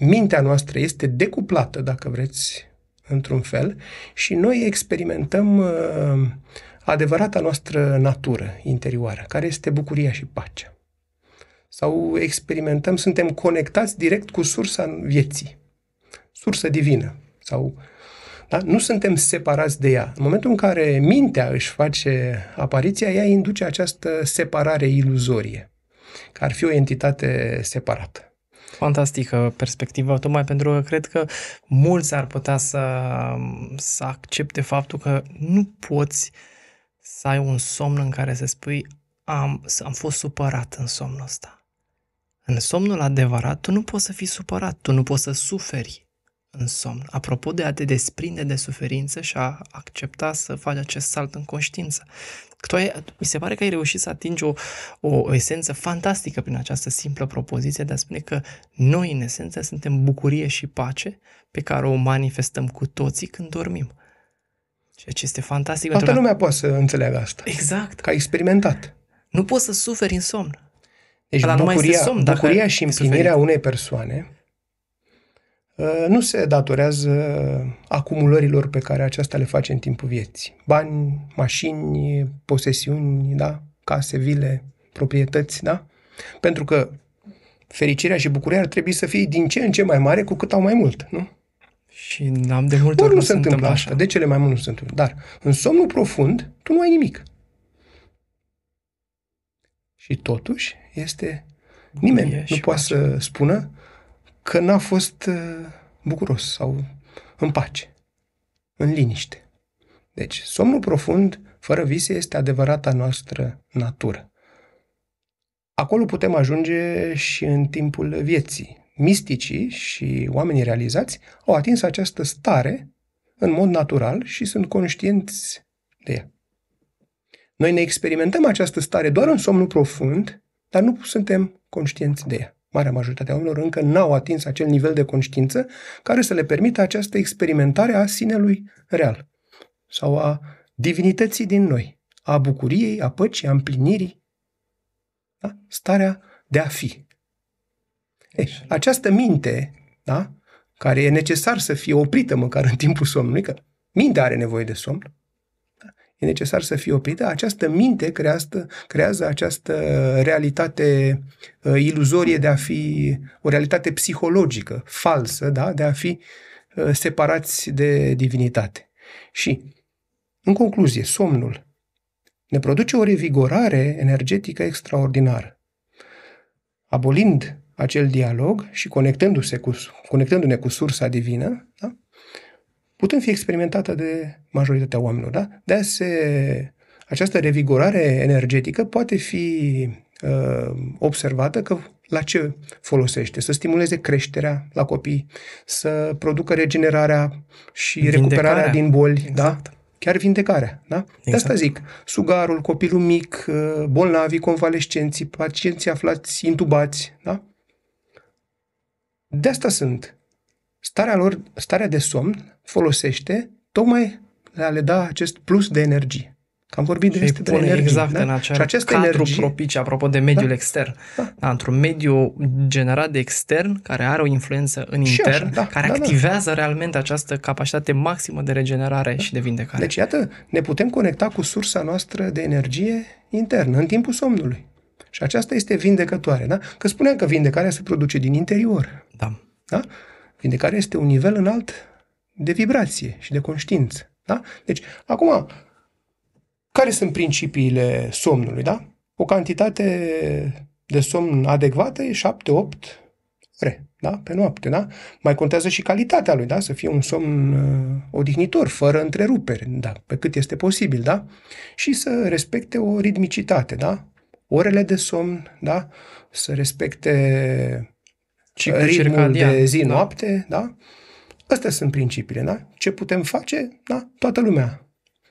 mintea noastră este decuplată, dacă vreți, într-un fel, și noi experimentăm uh, adevărata noastră natură interioară, care este bucuria și pacea. Sau experimentăm, suntem conectați direct cu sursa vieții, sursă divină. Sau, da? Nu suntem separați de ea. În momentul în care mintea își face apariția, ea induce această separare iluzorie, că ar fi o entitate separată. Fantastică perspectivă, tocmai pentru că cred că mulți ar putea să, să accepte faptul că nu poți să ai un somn în care să spui am, am fost supărat în somnul ăsta. În somnul adevărat, tu nu poți să fii supărat, tu nu poți să suferi în somn. Apropo de a te desprinde de suferință și a accepta să faci acest salt în conștiință. Tu ai, mi se pare că ai reușit să atingi o, o esență fantastică prin această simplă propoziție de a spune că noi, în esență, suntem bucurie și pace pe care o manifestăm cu toții când dormim. Ceea ce este fantastic. Toată pentru că- lumea poate să înțeleagă asta, Exact. că a experimentat. Nu poți să suferi în somn. Deci Ăla nu mai este bucuria, somn, dacă bucuria ai și suferit. împlinirea unei persoane uh, nu se datorează acumulărilor pe care aceasta le face în timpul vieții. Bani, mașini, posesiuni, da? case, vile, proprietăți, da? Pentru că fericirea și bucuria ar trebui să fie din ce în ce mai mare cu cât au mai mult, nu? Și am de multe Ori ori nu se întâmplă asta, de cele mai mult nu se întâmplă. Dar în somnul profund, tu nu ai nimic. Și totuși este... Nimeni Bucurie nu și poate pace. să spună că n-a fost uh, bucuros sau în pace, în liniște. Deci, somnul profund fără vise este adevărata noastră natură. Acolo putem ajunge și în timpul vieții. Misticii și oamenii realizați au atins această stare în mod natural și sunt conștienți de ea. Noi ne experimentăm această stare doar în somnul profund, dar nu suntem conștienți de ea. Marea majoritate a oamenilor încă n-au atins acel nivel de conștiință care să le permită această experimentare a sinelui real sau a divinității din noi, a bucuriei, a păcii, a împlinirii, da? starea de a fi. Ei, această minte, da? care e necesar să fie oprită măcar în timpul somnului, că mintea are nevoie de somn, e necesar să fie oprită, această minte creează, creează această realitate uh, iluzorie de a fi o realitate psihologică, falsă, da? de a fi uh, separați de divinitate. Și, în concluzie, somnul ne produce o revigorare energetică extraordinară. Abolind acel dialog și conectându-se cu, conectându-ne cu sursa divină, da? Putem fi experimentată de majoritatea oamenilor. Da? De se, această revigorare energetică poate fi uh, observată că la ce folosește? Să stimuleze creșterea la copii, să producă regenerarea și Vindecarea. recuperarea din boli, da? exact. da? chiar vindecarea. Da? Exact. De asta zic, sugarul, copilul mic, uh, bolnavii, convalescenții, pacienții aflați intubați, da? De asta sunt. Starea lor, starea de somn folosește tocmai a le da acest plus de energie. Că am vorbit și despre energie. Exact, da? în acel și acest cadru energie... propice, apropo de mediul da? extern. Da. Da, într-un mediu generat de extern, care are o influență în și intern, așa, da, care da, activează da. realmente această capacitate maximă de regenerare da. și de vindecare. Deci, iată, ne putem conecta cu sursa noastră de energie internă, în timpul somnului. Și aceasta este vindecătoare, da? Că spuneam că vindecarea se produce din interior. Da. da? Vindecarea este un nivel înalt de vibrație și de conștiință. Da? Deci, acum, care sunt principiile somnului? Da? O cantitate de somn adecvată e 7-8 ore da? pe noapte. Da? Mai contează și calitatea lui, da? să fie un somn uh, odihnitor, fără întrerupere, da? pe cât este posibil. Da? Și să respecte o ritmicitate. Da? Orele de somn, da? să respecte Ciclu ritmul circadian. de zi-noapte. Da? Da? Astea sunt principiile. Da? Ce putem face? Da? Toată lumea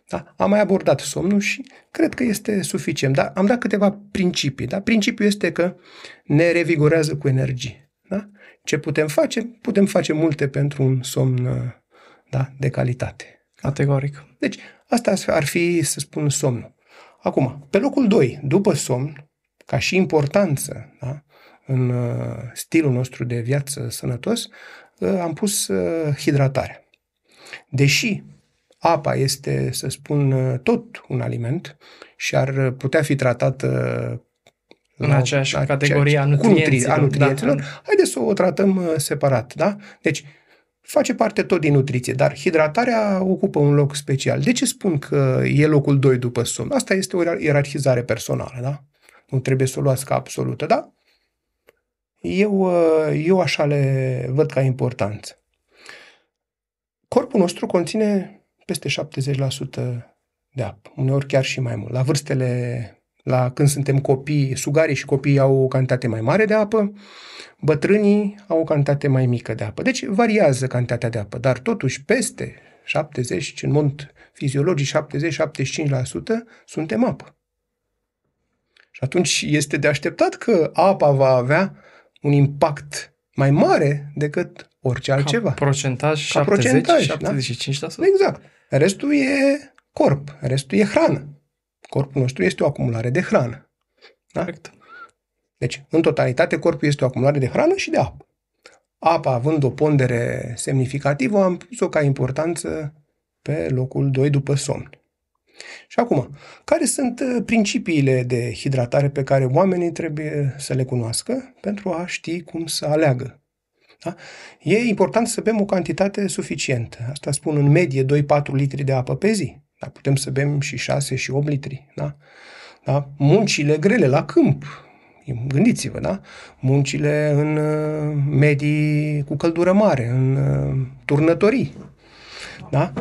da? Am mai abordat somnul și cred că este suficient. Da? Am dat câteva principii. Da? Principiul este că ne revigorează cu energie. Da? Ce putem face? Putem face multe pentru un somn da? de calitate. Categoric. Deci, asta ar fi, să spun, somnul. Acum, pe locul 2, după somn, ca și importanță da? În uh, stilul nostru de viață sănătos, uh, am pus uh, hidratarea. Deși apa este, să spun, tot un aliment și ar putea fi tratată în aceeași la categorie a nutrienților. A nutrienților. Da. Haideți să o tratăm uh, separat, da? Deci, face parte tot din nutriție, dar hidratarea ocupă un loc special. De ce spun că e locul 2 după somn? Asta este o ierarhizare personală, da? Nu trebuie să o luați ca absolută, da? Eu, uh, eu așa le văd ca importanță. Corpul nostru conține peste 70% de apă, uneori chiar și mai mult. La vârstele, la când suntem copii, sugarii și copiii au o cantitate mai mare de apă, bătrânii au o cantitate mai mică de apă. Deci variază cantitatea de apă, dar totuși peste 70, în mod fiziologic 70-75% suntem apă. Și atunci este de așteptat că apa va avea un impact mai mare decât orice altceva. Ca procentaj Ca 70, procentaj, 75%? Da? Exact. Restul e corp, restul e hrană. Corpul nostru este o acumulare de hrană. Da? Correct. Deci, în totalitate, corpul este o acumulare de hrană și de apă. Apa, având o pondere semnificativă, am pus-o ca importanță pe locul 2 după somn. Și acum, care sunt uh, principiile de hidratare pe care oamenii trebuie să le cunoască pentru a ști cum să aleagă da? E important să bem o cantitate suficientă. Asta spun în medie 2-4 litri de apă pe zi. Da? Putem să bem și 6 și 8 litri. Da? Da? Muncile grele la câmp. Gândiți-vă, da? Muncile în uh, medii cu căldură mare, în uh, turnătorii. Da?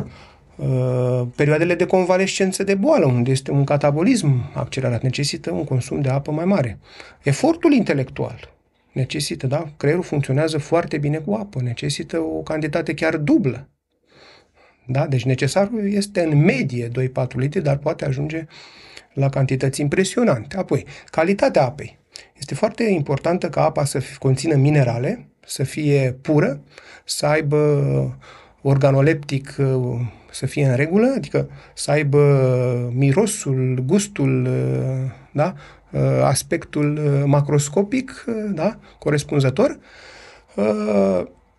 Uh, perioadele de convalescență de boală, unde este un catabolism accelerat, necesită un consum de apă mai mare. Efortul intelectual necesită, da? Creierul funcționează foarte bine cu apă, necesită o cantitate chiar dublă. Da? Deci necesarul este în medie 2-4 litri, dar poate ajunge la cantități impresionante. Apoi, calitatea apei. Este foarte importantă ca apa să conțină minerale, să fie pură, să aibă organoleptic uh, să fie în regulă, adică să aibă mirosul, gustul, uh, da? Uh, aspectul macroscopic da? corespunzător.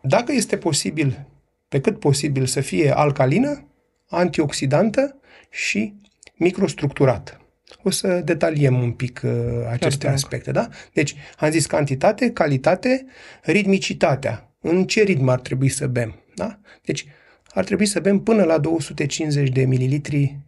Dacă este posibil, pe cât posibil, să fie alcalină, antioxidantă și microstructurată. O să detaliem un pic uh, aceste Chiar aspecte, da? Deci, am zis cantitate, calitate, ritmicitatea. În ce ritm ar trebui să bem, da? Deci, ar trebui să bem până la 250 de mililitri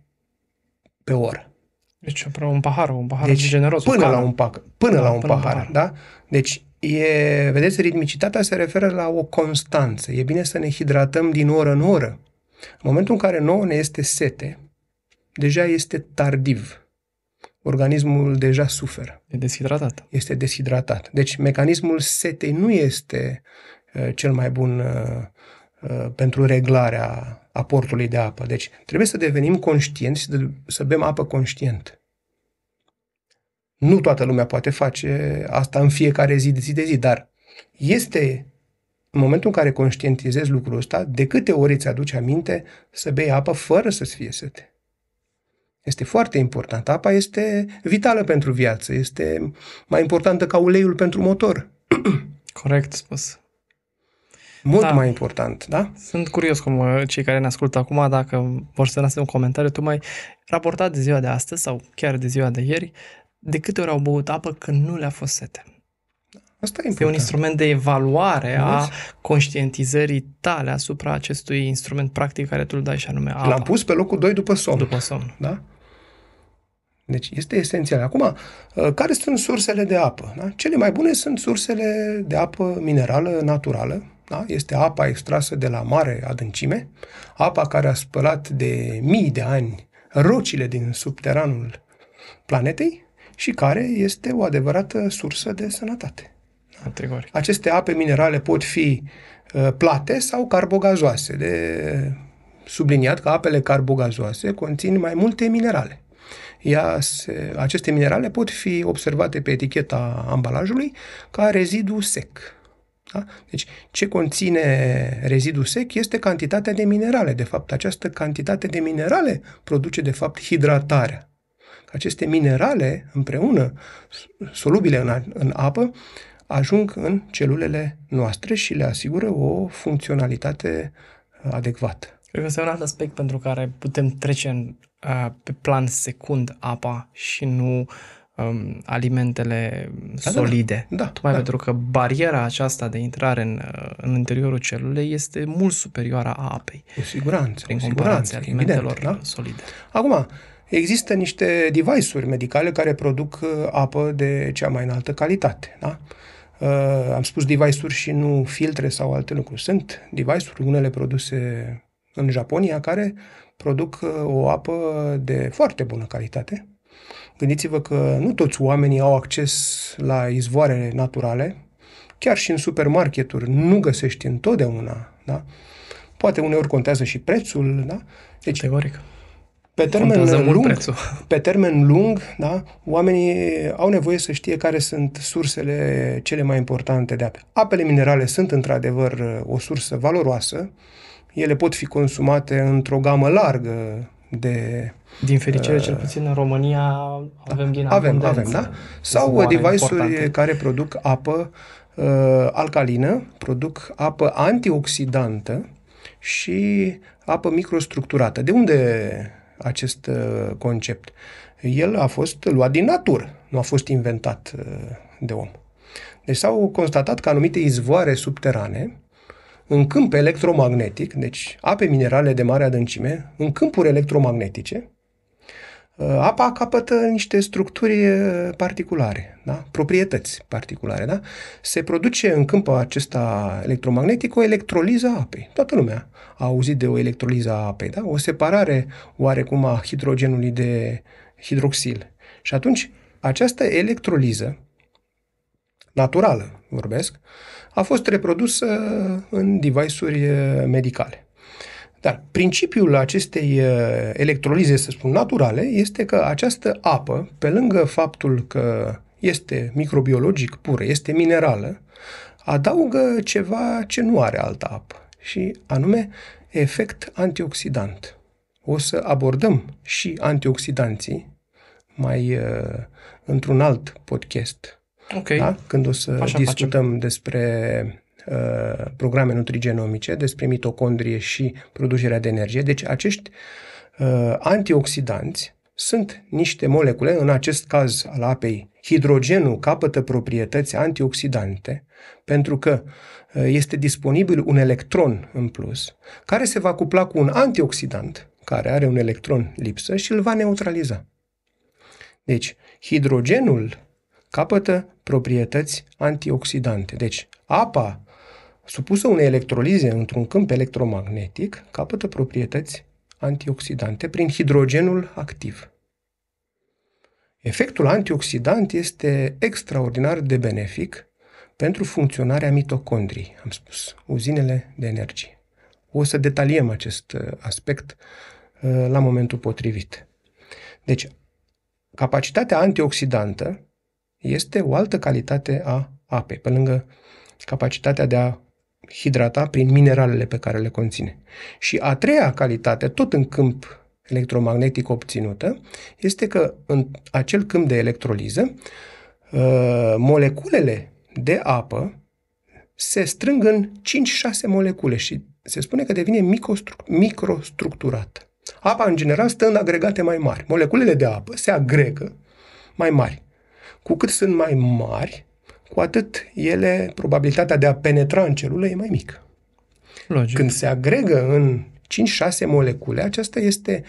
pe oră. Deci, un pahar, un pahar deci, generos. Până la un, pac, până da, la un până pahar, pahar, da? Deci, e, vedeți, ritmicitatea se referă la o constanță. E bine să ne hidratăm din oră în oră. În momentul în care nouă ne este sete, deja este tardiv organismul deja suferă. E deshidratat. Este deshidratat. Deci mecanismul setei nu este uh, cel mai bun uh, uh, pentru reglarea aportului de apă. Deci trebuie să devenim conștienți și să, să bem apă conștient. Nu toată lumea poate face asta în fiecare zi de zi de zi, dar este în momentul în care conștientizezi lucrul ăsta, de câte ori îți aduce aminte să bei apă fără să-ți fie sete. Este foarte important. Apa este vitală pentru viață. Este mai importantă ca uleiul pentru motor. Corect spus. Mult da. mai important, da? Sunt curios cum uh, cei care ne ascultă acum, dacă vor să lase un comentariu, tu mai raportat de ziua de astăzi sau chiar de ziua de ieri, de câte ori au băut apă când nu le-a fost sete. Asta e, este un instrument de evaluare a conștientizării tale asupra acestui instrument practic care tu îl dai și anume apa. L-am pus pe locul 2 după somn. După somn. Da? Deci este esențial. Acum, uh, care sunt sursele de apă? Da? Cele mai bune sunt sursele de apă minerală naturală. Da? Este apa extrasă de la mare adâncime, apa care a spălat de mii de ani rocile din subteranul planetei și care este o adevărată sursă de sănătate. Categoric. Aceste ape minerale pot fi uh, plate sau carbogazoase. De subliniat că apele carbogazoase conțin mai multe minerale. Ea se, aceste minerale pot fi observate pe eticheta ambalajului ca rezidu sec. Da? Deci, ce conține rezidul sec este cantitatea de minerale. De fapt, această cantitate de minerale produce, de fapt, hidratarea. Aceste minerale, împreună, solubile în, în apă, ajung în celulele noastre și le asigură o funcționalitate adecvată. Cred că este un alt aspect pentru care putem trece în, uh, pe plan secund apa și nu um, alimentele da, solide. Da, da, Tocmai da. pentru că bariera aceasta de intrare în, în interiorul celulei este mult superioară a apei. Cu siguranță. Prin cu comparație siguranță, alimentelor evident, da? solide. Acum, există niște device-uri medicale care produc apă de cea mai înaltă calitate. Da? Uh, am spus device-uri și nu filtre sau alte lucruri. Sunt device-uri, unele produse în Japonia, care produc uh, o apă de foarte bună calitate. Gândiți-vă că nu toți oamenii au acces la izvoare naturale, chiar și în supermarketuri nu găsești întotdeauna, da? Poate uneori contează și prețul, da? Deci, Categoric. Pe termen lung, pe termen lung, da, oamenii au nevoie să știe care sunt sursele cele mai importante de apă. Apele minerale sunt într-adevăr o sursă valoroasă. Ele pot fi consumate într-o gamă largă de din fericire, uh, cel puțin în România avem din Avem, avem, da? Sau device-uri care produc apă uh, alcalină, produc apă antioxidantă și apă microstructurată. De unde acest uh, concept. El a fost luat din natură, nu a fost inventat uh, de om. Deci s-au constatat că anumite izvoare subterane, în câmp electromagnetic, deci ape minerale de mare adâncime, în câmpuri electromagnetice, Uh, apa capătă niște structuri uh, particulare, da? proprietăți particulare. Da? Se produce în câmpul acesta electromagnetic o electroliză a apei. Toată lumea a auzit de o electroliză a apei, da? o separare oarecum a hidrogenului de hidroxil. Și atunci, această electroliză naturală, vorbesc, a fost reprodusă în device-uri medicale. Dar principiul acestei electrolize, să spun, naturale, este că această apă, pe lângă faptul că este microbiologic pură, este minerală, adaugă ceva ce nu are altă apă, și anume efect antioxidant. O să abordăm și antioxidanții mai uh, într-un alt podcast Ok. da? când o să Așa discutăm facem. despre uh, programe nutrigenomice, despre mitocondrie și producerea de energie. Deci acești uh, antioxidanți sunt niște molecule, în acest caz al apei, hidrogenul capătă proprietăți antioxidante pentru că uh, este disponibil un electron în plus care se va cupla cu un antioxidant care are un electron lipsă și îl va neutraliza. Deci, hidrogenul capătă proprietăți antioxidante. Deci, apa supusă unei electrolize într-un câmp electromagnetic capătă proprietăți antioxidante prin hidrogenul activ. Efectul antioxidant este extraordinar de benefic pentru funcționarea mitocondriei, am spus, uzinele de energie. O să detaliem acest uh, aspect uh, la momentul potrivit. Deci, capacitatea antioxidantă este o altă calitate a apei, pe lângă capacitatea de a hidrata prin mineralele pe care le conține. Și a treia calitate, tot în câmp electromagnetic obținută, este că în acel câmp de electroliză, uh, moleculele de apă se strâng în 5-6 molecule și se spune că devine microstructurată. Apa, în general, stă în agregate mai mari. Moleculele de apă se agregă mai mari. Cu cât sunt mai mari, cu atât ele, probabilitatea de a penetra în celulă e mai mică. Logic. Când se agregă în 5-6 molecule, aceasta este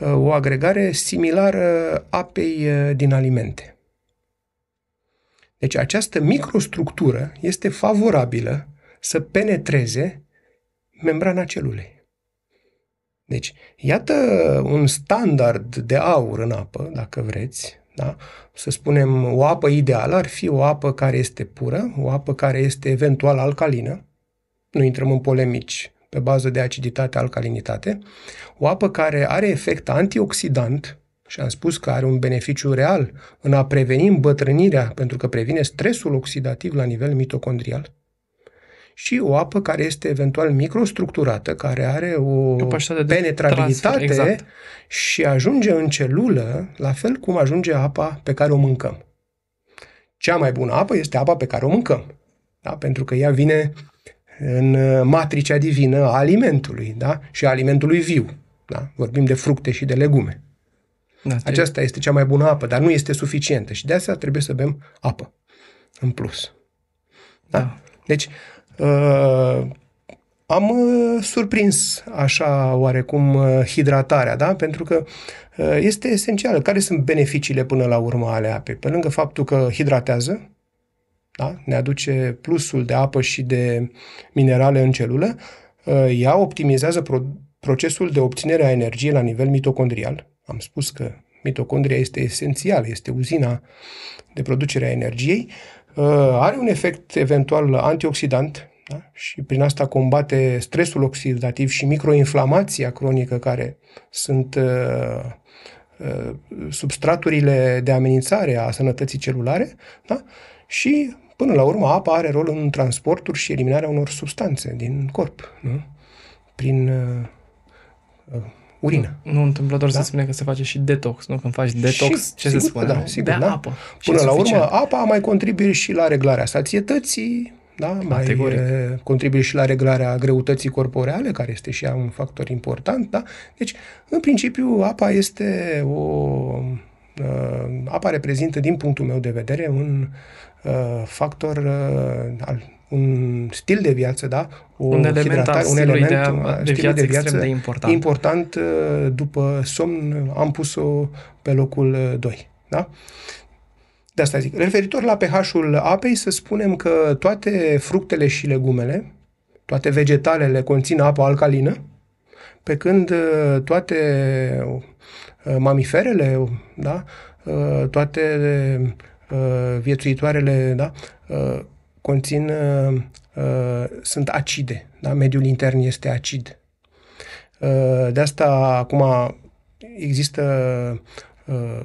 uh, o agregare similară apei uh, din alimente. Deci această microstructură este favorabilă să penetreze membrana celulei. Deci, iată un standard de aur în apă, dacă vreți, da? Să spunem, o apă ideală ar fi o apă care este pură, o apă care este eventual alcalină, nu intrăm în polemici pe bază de aciditate, alcalinitate, o apă care are efect antioxidant, și am spus că are un beneficiu real în a preveni îmbătrânirea, pentru că previne stresul oxidativ la nivel mitocondrial, și o apă care este eventual microstructurată, care are o penetrabilitate exact. și ajunge în celulă la fel cum ajunge apa pe care o mâncăm. Cea mai bună apă este apa pe care o mâncăm, da? pentru că ea vine în matricea divină a alimentului da? și a alimentului viu. Da? Vorbim de fructe și de legume. Da, Aceasta este cea mai bună apă, dar nu este suficientă și de asta trebuie să bem apă în plus. Da? da. Deci, Uh, am uh, surprins așa oarecum uh, hidratarea, da? pentru că uh, este esențial. Care sunt beneficiile până la urmă ale apei? Pe lângă faptul că hidratează, da? ne aduce plusul de apă și de minerale în celulă, uh, ea optimizează pro- procesul de obținere a energiei la nivel mitocondrial. Am spus că mitocondria este esențială, este uzina de producere a energiei, uh, are un efect eventual antioxidant, da? și prin asta combate stresul oxidativ și microinflamația cronică care sunt uh, uh, substraturile de amenințare a sănătății celulare da? și până la urmă apa are rol în transportul și eliminarea unor substanțe din corp nu? prin uh, uh, urină. Nu, nu întâmplător da? se spune că se face și detox, nu? Când faci detox, și, ce sigur, se spune? Da, sigur, Bea da. apă. Până la urmă, apa mai contribuie și la reglarea sațietății, da? mai contribuie și la reglarea greutății corporeale, care este și ea un factor important. Da? Deci, în principiu, apa este o... Uh, apa reprezintă, din punctul meu de vedere, un uh, factor uh, al un stil de viață, da? O Un element al un stilului element de- uh, de stilul viață extrem de important. important. uh, După somn am pus-o pe locul 2, da? De asta zic. Referitor la pH-ul apei, să spunem că toate fructele și legumele, toate vegetalele conțin apă alcalină, pe când uh, toate uh, mamiferele, da, uh, toate uh, viețuitoarele, da, uh, conțin, uh, uh, sunt acide, da, mediul intern este acid. Uh, De asta acum există uh,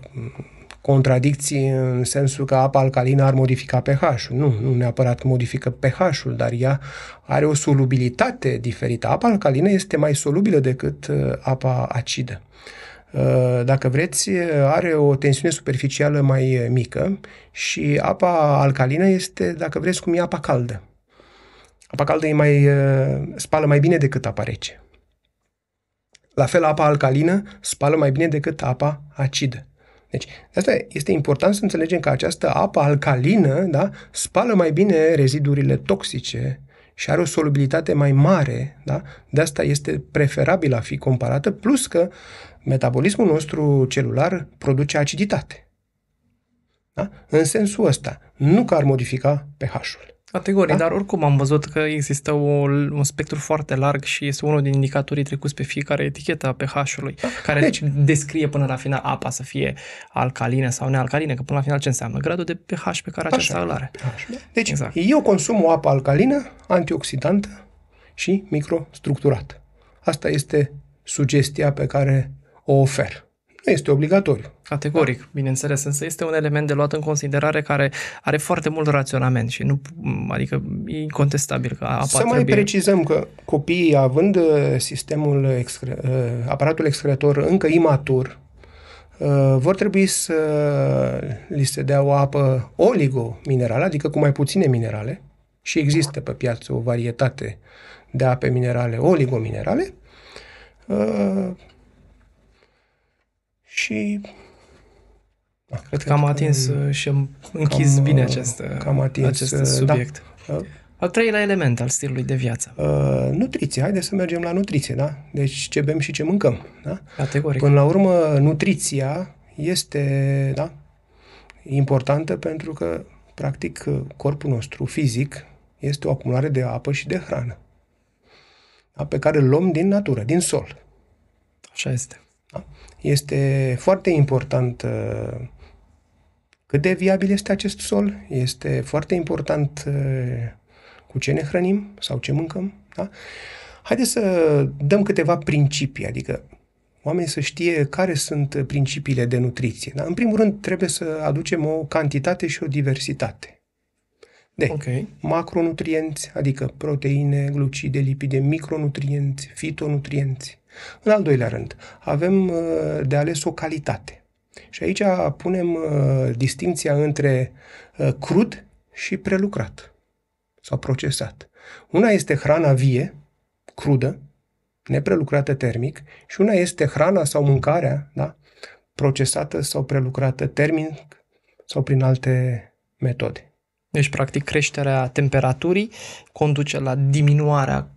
contradicții în sensul că apa alcalină ar modifica pH-ul. Nu, nu neapărat modifică pH-ul, dar ea are o solubilitate diferită. Apa alcalină este mai solubilă decât uh, apa acidă. Uh, Dacă vreți, uh, are o tensiune superficială mai uh, mică și apa alcalină este, dacă vreți, cum e apa caldă. Apa caldă e mai, uh, spală mai bine decât apa rece. La fel, apa alcalină spală mai bine decât apa acidă. Deci, de asta este important să înțelegem că această apă alcalină da, spală mai bine rezidurile toxice și are o solubilitate mai mare. Da? De asta este preferabil a fi comparată, plus că metabolismul nostru celular produce aciditate. Da? În sensul ăsta, nu că ar modifica pH-ul. Categoric, Da? dar oricum am văzut că există o, un spectru foarte larg și este unul din indicatorii trecuți pe fiecare etichetă a pH-ului, care Deci- deci, descrie până la final apa să fie alcalină sau nealcalină, că până la final ce înseamnă? Gradul de pH pe care aceasta îl are. pH. Deci, Exact. exact. eu consum o apă alcalină, antioxidantă și microstructurată. Asta este sugestia pe care o ofer. Nu este obligatoriu. Categoric, da. bineînțeles, însă este un element de luat în considerare care are foarte mult raționament și nu, adică e incontestabil că apa Să mai trebuie... precizăm că copiii, având uh, sistemul excre- uh, aparatul excretor încă imatur, uh, vor trebui să li se dea o apă oligominerală, adică cu mai puține minerale, și există pe piață o varietate de ape minerale oligominerale, uh, și da, Cred că am atins uh, și am închis Cam, bine uh, acest, uh, cam atins, acest uh, da. subiect. Uh, Al treilea element al stilului de viață. Uh, nutriție. Haideți să mergem la nutriție, da? Deci ce bem și ce mâncăm, da? Categoric. Până la urmă, nutriția este, da, importantă pentru că, practic, corpul nostru fizic este o acumulare de apă și de hrană, da? pe care îl luăm din natură, din sol. Așa este. Da? Este foarte important uh, cât de viabil este acest sol, este foarte important uh, cu ce ne hrănim sau ce mâncăm. Da? Haideți să dăm câteva principii, adică oamenii să știe care sunt principiile de nutriție. Da? În primul rând, trebuie să aducem o cantitate și o diversitate. De Ok. macronutrienți, adică proteine, glucide, lipide, micronutrienți, fitonutrienți. În al doilea rând, avem uh, de ales o calitate. Și aici punem uh, distinția între uh, crud și prelucrat sau procesat. Una este hrana vie, crudă, neprelucrată termic, și una este hrana sau mâncarea, da, procesată sau prelucrată termic sau prin alte metode. Deci, practic, creșterea temperaturii conduce la diminuarea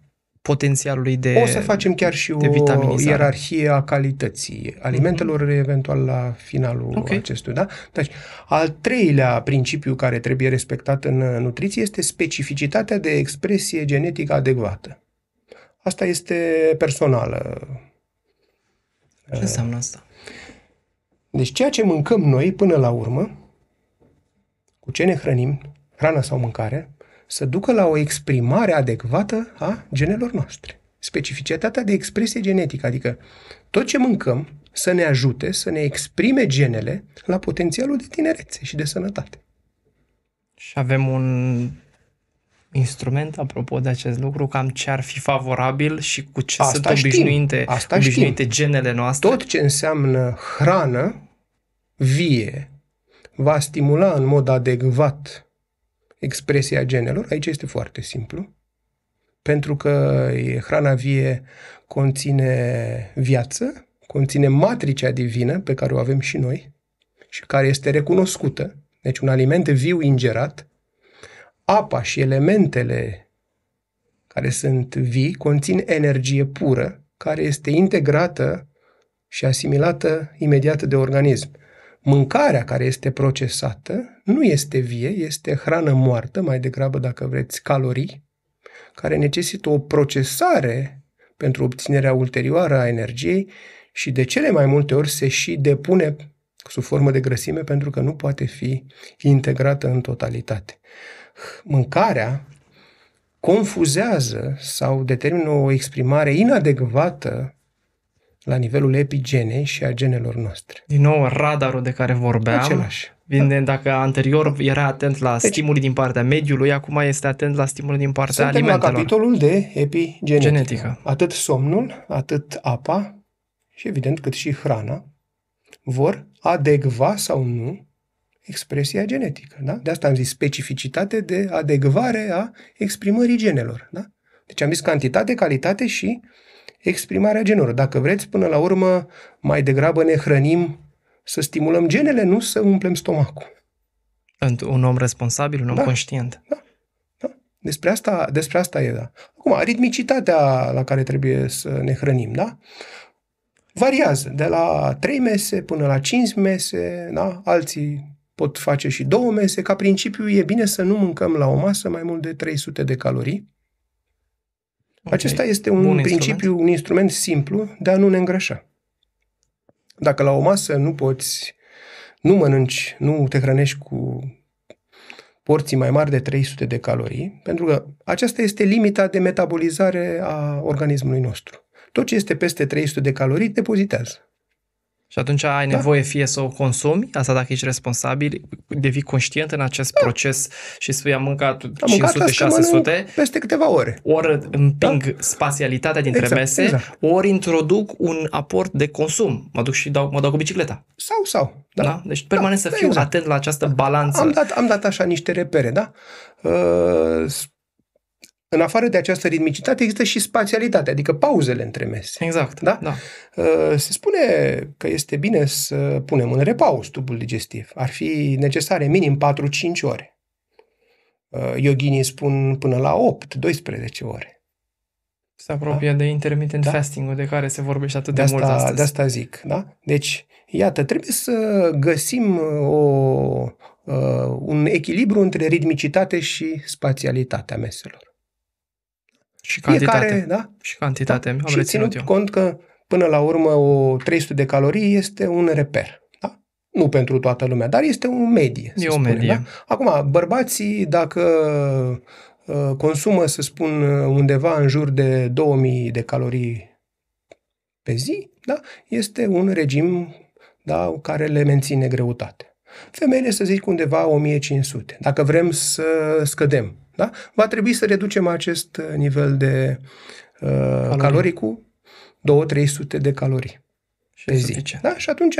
potențialului de O să facem chiar și de o vitaminizare. ierarhie a calității alimentelor, eventual la finalul Ok. acestui. Da? Deci, al treilea principiu care trebuie respectat în uh, nutriție este specificitatea de expresie genetică adecvată. Asta este personală. Ce înseamnă asta? Deci ceea ce mâncăm noi până la urmă, cu ce ne hrănim, hrana sau mâncare, să ducă la o exprimare adecvată a genelor noastre. Specificitatea de expresie genetică, adică tot ce mâncăm să ne ajute să ne exprime genele la potențialul de tinerețe și de sănătate. Și avem un instrument, apropo de acest lucru, cam ce ar fi favorabil și cu ce Asta sunt știm, obișnuite, asta obișnuite genele noastre. Tot ce înseamnă hrană vie va stimula în mod adecvat expresia genelor. Aici este foarte simplu. Pentru că e- hrana vie conține viață, conține matricea divină pe care o avem și noi și care este recunoscută. Deci un aliment viu ingerat apa și elementele care sunt vii conțin energie pură care este integrată și asimilată imediat de organism. Mâncarea care este procesată nu este vie, este hrană moartă, mai degrabă dacă vreți calorii, care necesită o procesare pentru obținerea ulterioară a energiei și de cele mai multe ori se și depune sub formă de grăsime pentru că nu poate fi integrată în totalitate. Mâncarea confuzează sau determină o exprimare inadecvată la nivelul epigenei și a genelor noastre. Din nou, radarul de care vorbeam, Același. vine, dacă anterior era atent la Deci- stimuli din partea mediului, acum este atent la stimuli din partea Suntem la alimentelor. capitolul de epigenetică. Genetică. Atât somnul, atât apa și evident cât și hrana vor adecva sau nu expresia genetică. Da? De asta am zis specificitate de adecvare a exprimării genelor. Da? Deci am zis cantitate, calitate și exprimarea genelor. Dacă vreți, până la urmă, mai degrabă ne hrănim să stimulăm genele, nu să umplem stomacul. Pentru un om responsabil, un om Da. conștient. Despre asta, despre asta e, da. Acum, ritmicitatea la care trebuie să ne hrănim, da? Variază de la 3 mese până la 5 mese, da? Alții pot face și 2 mese. Ca principiu e bine să nu mâncăm la o masă mai mult de 300 de calorii. Ok. Acesta este un Bun principiu, instrument. un instrument simplu de a nu ne îngrășa. Dacă la o masă nu poți, nu mănânci, nu te hrănești cu porții mai mari de 300 de calorii, pentru că aceasta este limita de metabolizare a organismului nostru. Tot ce este peste 300 de calorii depozitează. Și atunci ai Da. nevoie fie să o consumi, asta dacă ești responsabil, devii conștient în acest proces și spui am mâncat Da. Am mâncat 500, asta, 600, mănânc peste câteva ore. ori împing spațialitatea dintre Exact, mese, exact. ori introduc un aport de consum. Mă duc și dau, mă dau cu bicicleta. Sau, sau. Da? da? Deci permanent Da, să fiu exact. atent la această balanță. Am dat, am dat așa niște repere, da? Uh, s- în afară de această ritmicitate există și spațialitate, adică pauzele între mese. Exact. Da? da. Uh, Se spune că este bine să punem în repaus tubul digestiv. Ar fi necesare minim 4-5 ore. Uh, Yoghinii spun până la 8-12 ore. Se apropie de intermittent Da. fasting-ul de care se vorbește atât De de, mult asta, astăzi. de asta zic. Da? Deci, iată, trebuie să găsim uh, o, uh, un echilibru între ritmicitate și spațialitatea meselor. Și cantitate. Fiecare, da? Și cantitate. Am și reținut ținut eu. cont că până la urmă o 300 de calorii este un reper. Da? Nu pentru toată lumea, dar este un medie. E să o spunem, medie. Da? Acum, bărbații, dacă uh, consumă, să spun, undeva în jur de 2000 de calorii pe zi, da? este un regim da? care le menține greutate. Femeile, să zic, undeva 1500. Dacă vrem să scădem, da? va trebui să reducem acest nivel de uh, calorii. calorii cu 2-300 de calorii Și pe e zi. suficient. Da? Și atunci,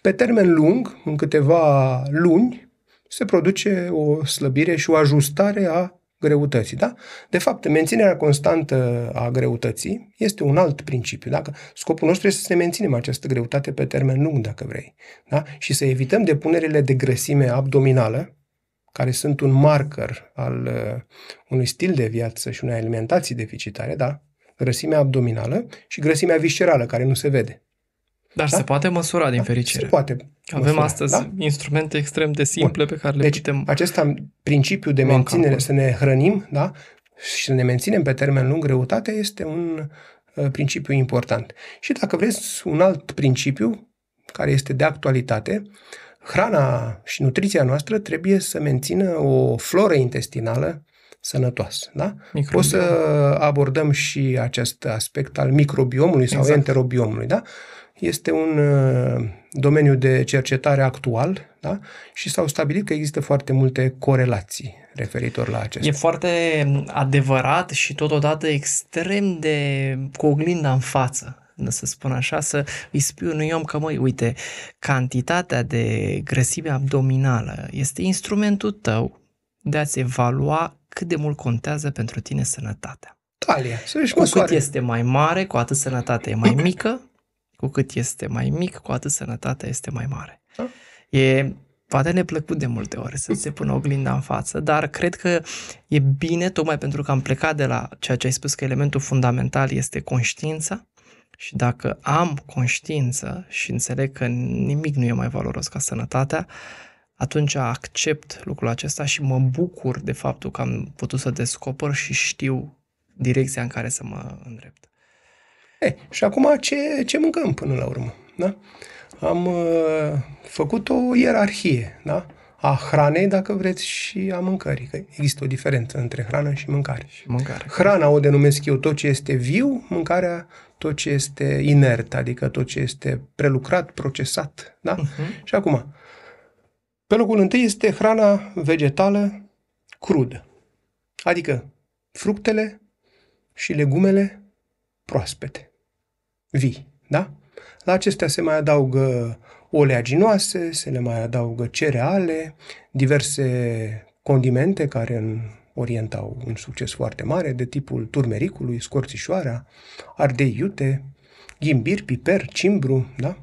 pe termen lung, în câteva luni, se produce o slăbire și o ajustare a greutății. Da? De fapt, menținerea constantă a greutății este un alt principiu. Dacă scopul nostru este să ne menținem această greutate pe termen lung, dacă vrei. Da? Și să evităm depunerile de grăsime abdominală, care sunt un marker al uh, unui stil de viață și unei alimentații deficitare, da? grăsimea abdominală și grăsimea viscerală, care nu se vede. Dar Da? se poate măsura, din Se fericire. poate. Avem măsura, astăzi da? instrumente extrem de simple pe care le Deci, putem... acesta principiu de lua în menținere, calcul. să ne hrănim, da? Și să ne menținem pe termen lung greutatea este un uh, principiu important. Și dacă vreți un alt principiu care este de actualitate, hrana și nutriția noastră trebuie să mențină o floră intestinală sănătoasă. Da? Microbiom. O să abordăm și acest aspect al microbiomului sau Exact. enterobiomului. Da? Este un uh, domeniu de cercetare actual da? și s-au stabilit că există foarte multe corelații referitor la acesta. E foarte adevărat și totodată extrem de cu oglinda în față, să spun așa, să îi spui unui om că, măi, uite, cantitatea de grăsime abdominală este instrumentul tău de a-ți evalua cât de mult contează pentru tine sănătatea. Talia, să-și Cu cât măsoare. este mai mare, cu atât sănătatea e mai mică, cu cât este mai mic, cu atât sănătatea este mai mare. Da. E poate ne plăcut de multe ori să se pună oglinda în față, dar cred că e bine, tocmai pentru că am plecat de la ceea ce ai spus că elementul fundamental este conștiința, și dacă am conștiință și înțeleg că nimic nu e mai valoros ca sănătatea, atunci accept lucrul acesta și mă bucur de faptul că am putut să descoper și știu direcția în care să mă îndrept. Ei, și acum ce, ce mâncăm până la urmă? Da? Am uh, făcut o ierarhie da? A hranei, dacă vreți, și a mâncării. Că există o diferență între hrană și mâncare. Și mâncare. Hrana o denumesc eu tot ce este viu, mâncarea tot ce este inert, adică tot ce este prelucrat, procesat. Da? Uh-huh. Și acum, pe locul întâi este hrana vegetală crudă, adică fructele și legumele proaspete, vii. Da? La acestea se mai adaugă oleaginoase, se le mai adaugă cereale, diverse condimente care în Orient au un succes foarte mare, de tipul turmericului, scorțișoara, ardei iute, ghimbir, piper, cimbru, da?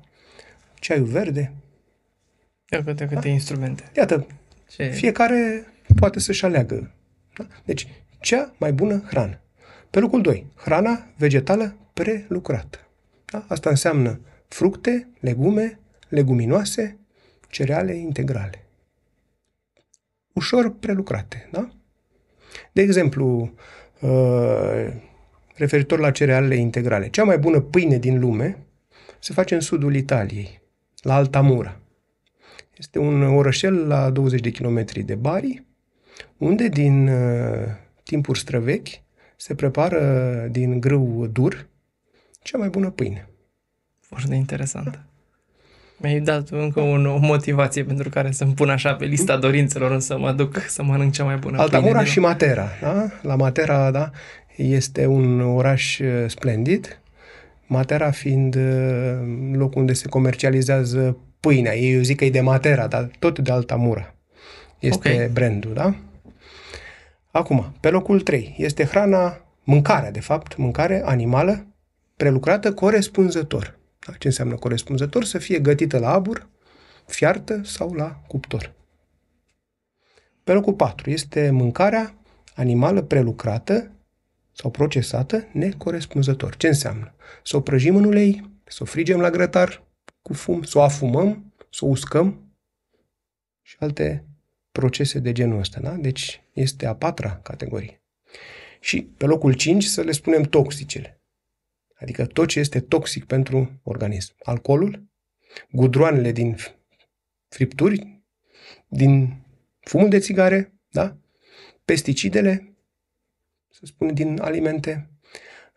ceaiul verde. Iată câte, câte da? instrumente. Iată, Ce... fiecare poate să-și aleagă. Da? Deci, cea mai bună hrană. Pe locul 2, hrana vegetală prelucrată. Da? Asta înseamnă fructe, legume, leguminoase, cereale integrale. Ușor prelucrate, da? De exemplu, uh, referitor la cerealele integrale, cea mai bună pâine din lume se face în sudul Italiei, la Altamura. Este un orășel la 20 de kilometri de Bari, unde din uh, timpuri străvechi se prepară din grâu dur cea mai bună pâine. Foarte interesant. Mi-ai dat încă o, o motivație pentru care să-mi pun așa pe lista dorințelor, să mă duc să mănânc cea mai bună Altamura și Matera. Da? La Matera, da, este un oraș uh, splendid. Matera fiind uh, locul unde se comercializează pâinea. Eu zic că e de Matera, dar tot de Altamura. Este okay. brandul, da? Acum, pe locul 3 este hrana, mâncarea, de fapt, mâncare animală prelucrată corespunzător. Da? Ce înseamnă corespunzător? Să fie gătită la abur, fiartă sau la cuptor. Pe locul 4 este mâncarea animală prelucrată sau procesată necorespunzător. Ce înseamnă? Să o prăjim în ulei, să o frigem la grătar cu fum, să o afumăm, să o uscăm și alte procese de genul ăsta. Da? Deci este a patra categorie. Și pe locul 5 să le spunem toxicele. Adică tot ce este toxic pentru organism. Alcoolul, gudroanele din fripturi, din fumul de țigare, da? pesticidele, să spunem, din alimente,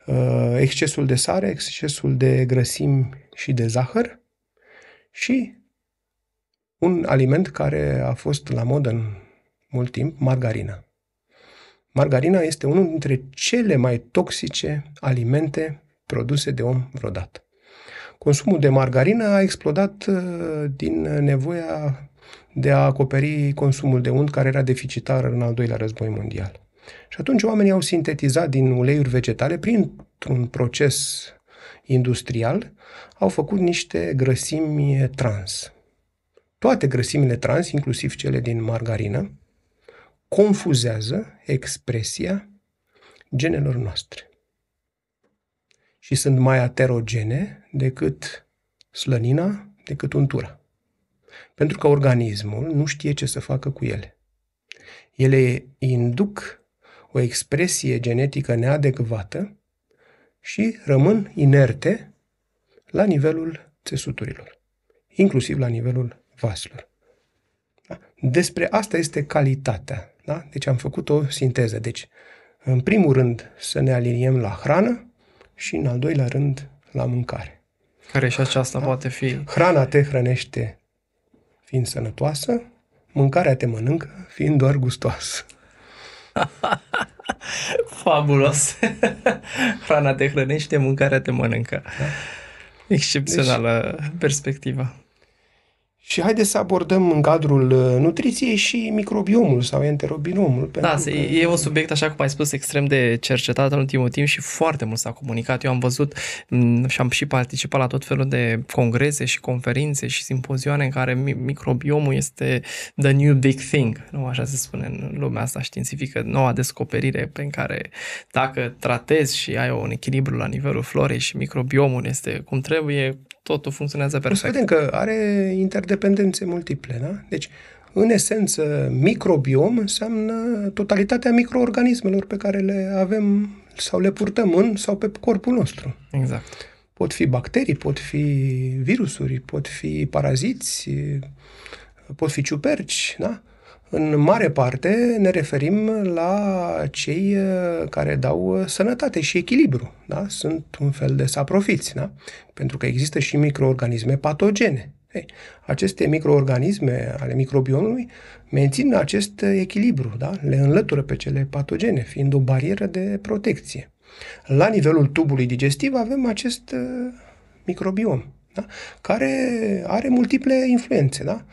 uh, excesul de sare, excesul de grăsimi și de zahăr și un aliment care a fost la modă în mult timp, margarina. Margarina este unul dintre cele mai toxice alimente produse de om vreodată. Consumul de margarină a explodat uh, din nevoia de a acoperi consumul de unt care era deficitar în al doilea război mondial. Și atunci oamenii au sintetizat din uleiuri vegetale, printr-un proces industrial, au făcut niște grăsimi trans. Toate grăsimile trans, inclusiv cele din margarină, confuzează expresia genelor noastre și sunt mai aterogene decât slănina, decât untura. Pentru că organismul nu știe ce să facă cu ele. Ele induc o expresie genetică neadecvată și rămân inerte la nivelul țesuturilor, inclusiv la nivelul vaselor. Da? Despre asta este calitatea. Da? Deci am făcut o sinteză. Deci, în primul rând, să ne aliniem la hrană, și, în al doilea rând, la mâncare. Care și aceasta da? poate fi... Hrana te hrănește fiind sănătoasă, mâncarea te mănâncă fiind doar gustoasă. Fabulos! Hrana te hrănește, mâncarea te mănâncă. Da? Excepțională deci, perspectivă. Și haideți să abordăm în cadrul uh, nutriției și microbiomul sau enterobiomul. Da, că... e un subiect, așa cum ai spus, extrem de cercetat în ultimul timp și foarte mult s-a comunicat. Eu am văzut mm, și am și participat la tot felul de congrese și conferințe și simpozioane în care microbiomul este the new big thing, nu așa se spune în lumea asta științifică, noua descoperire pe care dacă tratezi și ai un echilibru la nivelul florei și microbiomul este cum trebuie, totul funcționează perfect. O să vedem că are interdependențe multiple, da? Deci, în esență, microbiom înseamnă totalitatea microorganismelor pe care le avem sau le purtăm în sau pe corpul nostru. Exact. Pot fi bacterii, pot fi virusuri, pot fi paraziți, pot fi ciuperci, da? În mare parte ne referim la cei uh, care dau uh, sănătate și echilibru. Da? Sunt un fel de saprofiți, da? pentru că există și microorganisme patogene. Ei, aceste microorganisme ale microbiomului mențin acest echilibru, da? le înlătură pe cele patogene, fiind o barieră de protecție. La nivelul tubului digestiv avem acest uh, microbiom, da? care are multiple influențe. Da?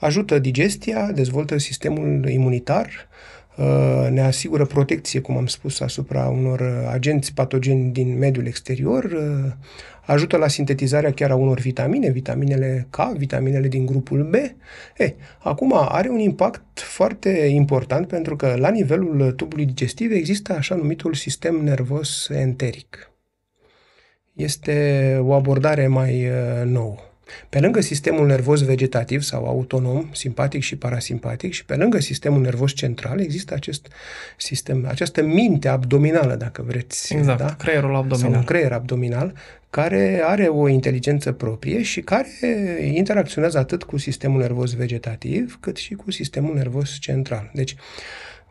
Ajută digestia, dezvoltă sistemul imunitar, uh, ne asigură protecție, cum am spus, asupra unor agenți patogeni din mediul exterior, uh, ajută la sintetizarea chiar a unor vitamine, vitaminele K, vitaminele din grupul B. E, acum are un impact foarte important pentru că la nivelul tubului digestiv există așa numitul sistem nervos enteric. Este o abordare mai uh, nouă. Pe lângă sistemul nervos vegetativ sau autonom, simpatic și parasimpatic, și pe lângă sistemul nervos central, există acest sistem, această minte abdominală, dacă vreți. Exact, da? creierul abdominal. Sau un creier abdominal, care are o inteligență proprie și care interacționează atât cu sistemul nervos vegetativ, cât și cu sistemul nervos central. Deci,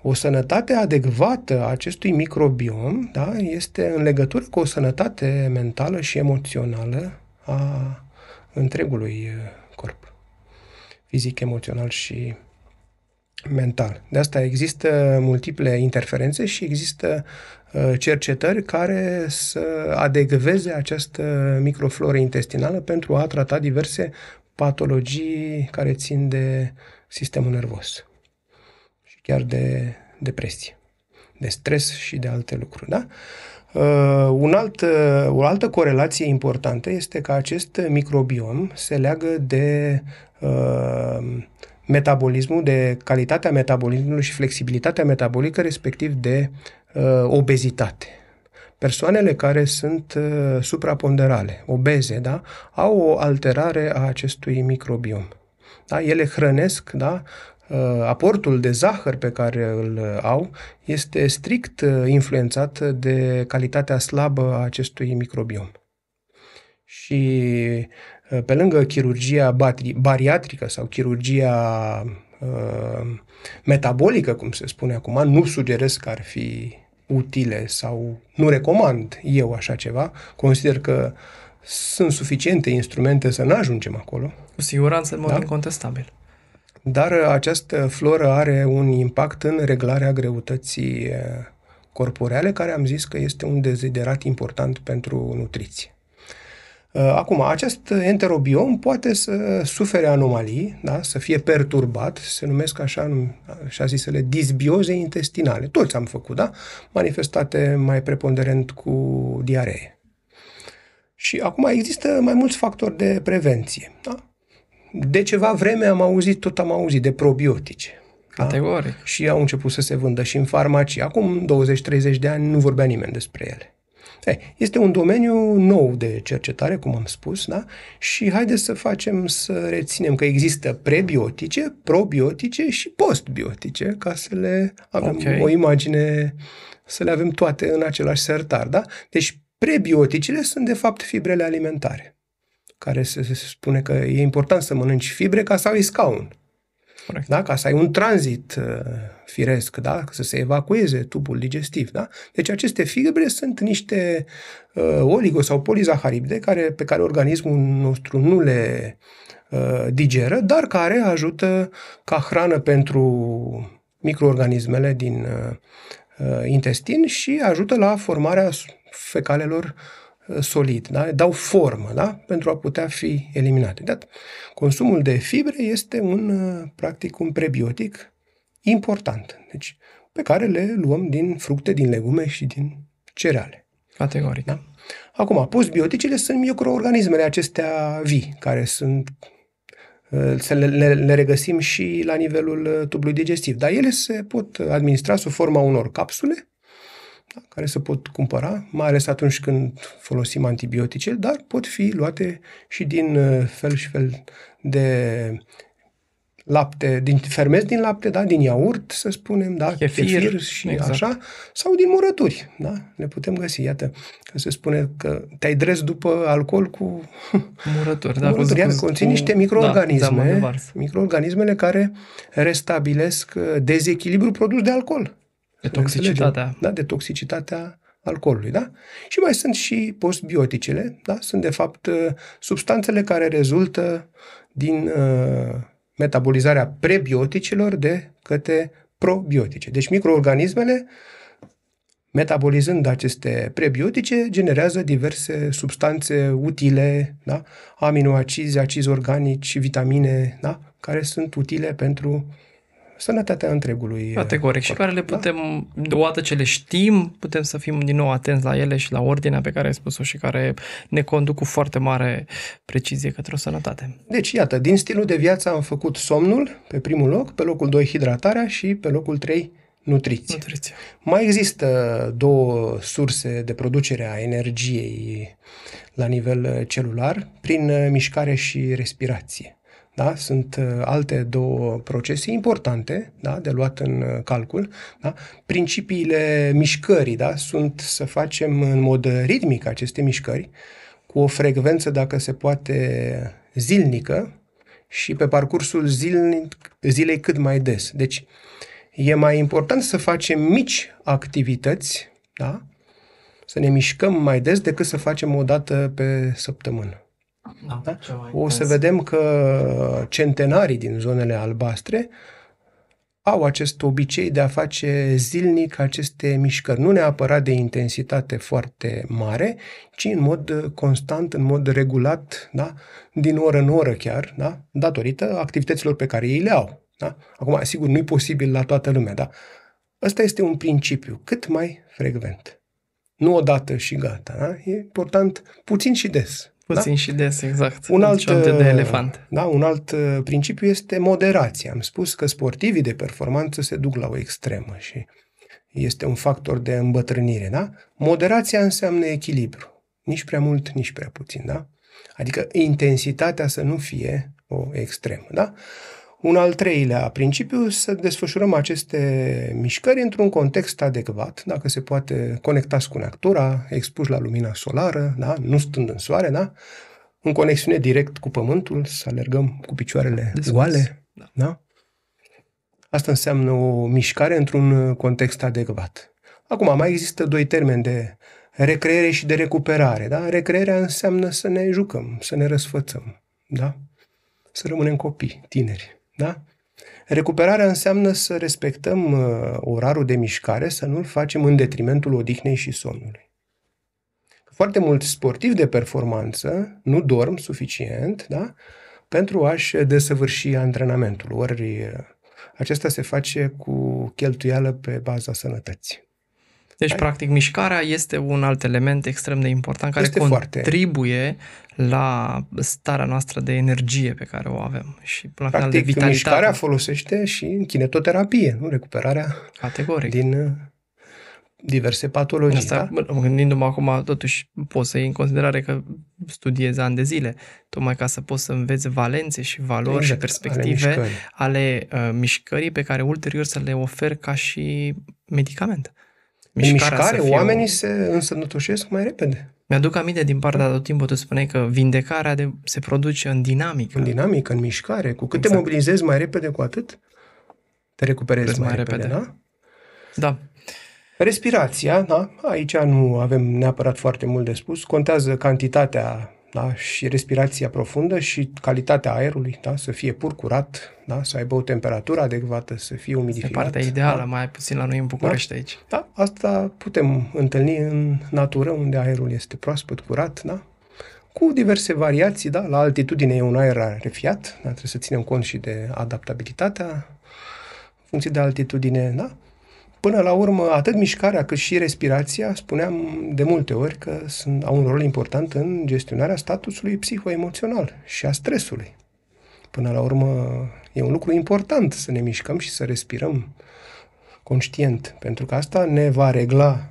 o sănătate adecvată a acestui microbiom da, este în legătură cu o sănătate mentală și emoțională a întregului uh, corp, fizic, emoțional și mental. De asta există multiple interferențe și există uh, cercetări care să adecveze această microfloră intestinală pentru a trata diverse patologii care țin de sistemul nervos și chiar de depresie, de stres și de alte lucruri. Da? Uh, un alt, uh, o altă corelație importantă este că acest microbiom se leagă de uh, metabolismul, de calitatea metabolismului și flexibilitatea metabolică, respectiv de uh, obezitate. Persoanele care sunt uh, supraponderale, obeze, da, au o alterare a acestui microbiom. Da? Ele hrănesc da, Uh, aportul de zahăr pe care îl au este strict uh, influențat de calitatea slabă a acestui microbiom. Și uh, pe lângă chirurgia bariatrică sau chirurgia metabolică, cum se spune acum, nu sugerez că ar fi utile sau nu recomand eu așa ceva. Consider că sunt suficiente instrumente să nu ajungem acolo. Cu siguranță, în mod da? incontestabil dar această floră are un impact în reglarea greutății eh, corporeale, care am zis că este un deziderat important pentru nutriție. Eh, acum, acest enterobiom poate să sufere anomalii, da? să fie perturbat, se numesc așa, așa zisele disbioze intestinale. Toți am făcut, da? Manifestate mai preponderent cu diaree. Și acum există mai mulți factori de prevenție. Da? De ceva vreme am auzit, tot am auzit de probiotice. Da? Categoric. Da? Și au început să se vândă și în farmacii. Acum 20-30 de ani nu vorbea nimeni despre ele. Este un domeniu nou de cercetare, cum am spus, da? și haideți să facem să reținem că există prebiotice, probiotice și postbiotice, ca să le avem okay. o imagine, să le avem toate în același sertar. Da? Deci prebioticele sunt de fapt fibrele alimentare care se, se spune că e important să mănânci fibre ca să ai scaun. Corect. Da? Ca să ai un tranzit uh, firesc, da? să se evacueze tubul digestiv. Da? Deci aceste fibre sunt niște uh, oligo- sau polizaharibde care, pe care organismul nostru nu le uh, digeră, dar care ajută ca hrană pentru microorganismele din uh, uh intestin și ajută la formarea fecalelor uh, solid, da? dau formă da? pentru a putea fi eliminate. Da? Consumul de fibre este un, uh, practic un prebiotic important, deci, pe care le luăm din fructe, din legume și din cereale. Categoric. Da? Acum, postbioticele sunt microorganismele acestea vii, care sunt uh, să le, le, le regăsim și la nivelul tubului digestiv. Dar ele se pot administra sub forma unor capsule da, care se pot cumpăra, mai ales atunci când folosim antibiotice, dar pot fi luate și din uh, fel și fel de lapte, din fermezi din lapte, da, din iaurt, să spunem, da, Chefir, chefir și exact. așa, sau din murături, da, le putem găsi. Iată, că se spune că te-ai dres după alcool cu Murături, da, murături. Iată, cu- conțin cu- niște da, microorganisme, zeamă de varză. microorganismele care restabilesc uh, dezechilibru produs de alcool. De Să înțelegem. toxicitatea. Da, de toxicitatea alcoolului, da? Și mai sunt și postbioticele, da? Sunt de fapt uh, substanțele care rezultă din uh, metabolizarea prebioticelor de către probiotice. Deci microorganismele metabolizând aceste prebiotice, generează diverse substanțe utile, da? aminoacizi, acizi organici, vitamine, da? care sunt utile pentru sănătatea întregului. Categoric. Și corp. care le putem, odată ce le știm, putem să fim din nou atenți la ele și la ordinea pe care ai spus-o și care ne conduc cu foarte mare precizie către o sănătate. Deci, iată, din stilul de viață am făcut somnul pe primul loc, pe locul 2 hidratarea și pe locul 3 nutriție. Nutriție. Mai există două surse de producere a energiei la nivel uh, celular, prin uh, mișcare și respirație. Da? Sunt uh, alte două procese importante da? de luat în uh, calcul. Da? Principiile mișcării da? sunt să facem în mod ritmic aceste mișcări, cu o frecvență, dacă se poate, zilnică și pe parcursul zilnic, zilei cât mai des. Deci, e mai important să facem mici activități, da? să ne mișcăm mai des decât să facem o dată pe săptămână. Da? O să vedem că centenarii din zonele albastre au acest obicei de a face zilnic aceste mișcări, nu neapărat de intensitate foarte mare, ci în mod constant, în mod regulat, da? din oră în oră chiar, da? datorită activităților pe care ei le au. Da? Acum, sigur, nu e posibil la toată lumea, dar ăsta este un principiu, cât mai frecvent. Nu odată și gata. Da? E important puțin și des. Puțin da? și des, exact. Un alt, Ziceam de, de elefant. Da, un alt uh, principiu este moderația. Am spus că sportivii de performanță se duc la o extremă și este un factor de îmbătrânire. Da? Moderația înseamnă echilibru. Nici prea mult, nici prea puțin. Da? Adică intensitatea să nu fie o extremă. Da? Un al treilea principiu, să desfășurăm aceste mișcări într-un context adecvat, dacă se poate conectați cu natura, expuși la lumina solară, da? nu stând în soare, da? în conexiune direct cu pământul, să alergăm cu picioarele Descurs. goale. Da. Da? Asta înseamnă o mișcare într-un context adecvat. Acum, mai există doi termeni de recreere și de recuperare. Da? Recrearea înseamnă să ne jucăm, să ne răsfățăm, da? să rămânem copii, tineri. Da? Recuperarea înseamnă să respectăm uh, orarul de mișcare, să nu-l facem în detrimentul odihnei și somnului. Foarte mulți sportivi de performanță nu dorm suficient da? pentru a-și desăvârși antrenamentul. Ori uh, acesta se face cu cheltuială pe baza sănătății. Deci, Hai. practic, mișcarea este un alt element extrem de important care Este foarte- contribuie la starea noastră de energie pe care o avem și la final de Practic, vitalitate. mișcarea folosește și în kinetoterapie, nu? recuperarea Categoric. din uh, diverse patologii. Asta, da? bă, gândindu-mă acum, totuși poți să iei în considerare că studiezi ani de zile, tocmai ca să poți să înveți valențe și valori Exact, și ale perspective mișcării. ale, uh, mișcării pe care ulterior să le oferi ca și medicament. În mișcare, să fie oamenii o- se însănătoșesc mai repede. Mi-aduc aminte din partea tot timpul, tu spuneai că vindecarea de, se produce în dinamică. În dinamică, în mișcare. Cu cât Exact. te mobilizezi mai repede, cu atât te recuperezi Crezi mai, mai repede. repede. Da? Da. Respirația, da? aici nu avem neapărat foarte mult de spus. Contează cantitatea da? și respirația profundă și calitatea aerului, da? să fie pur curat, da? să aibă o temperatură adecvată, să fie umidificat. E partea ideală, da? mai puțin la noi în București da? aici. Da, asta putem întâlni în natură, unde aerul este proaspăt, curat, da? cu diverse variații, da? la altitudine e un aer rarefiat, da? trebuie să ținem cont și de adaptabilitatea în funcție de altitudine, da? Până la urmă, atât mișcarea cât și respirația, spuneam de multe ori că sunt, au un rol important în gestionarea statusului psihoemoțional și a stresului. Până la urmă, e un lucru important să ne mișcăm și să respirăm conștient, pentru că asta ne va regla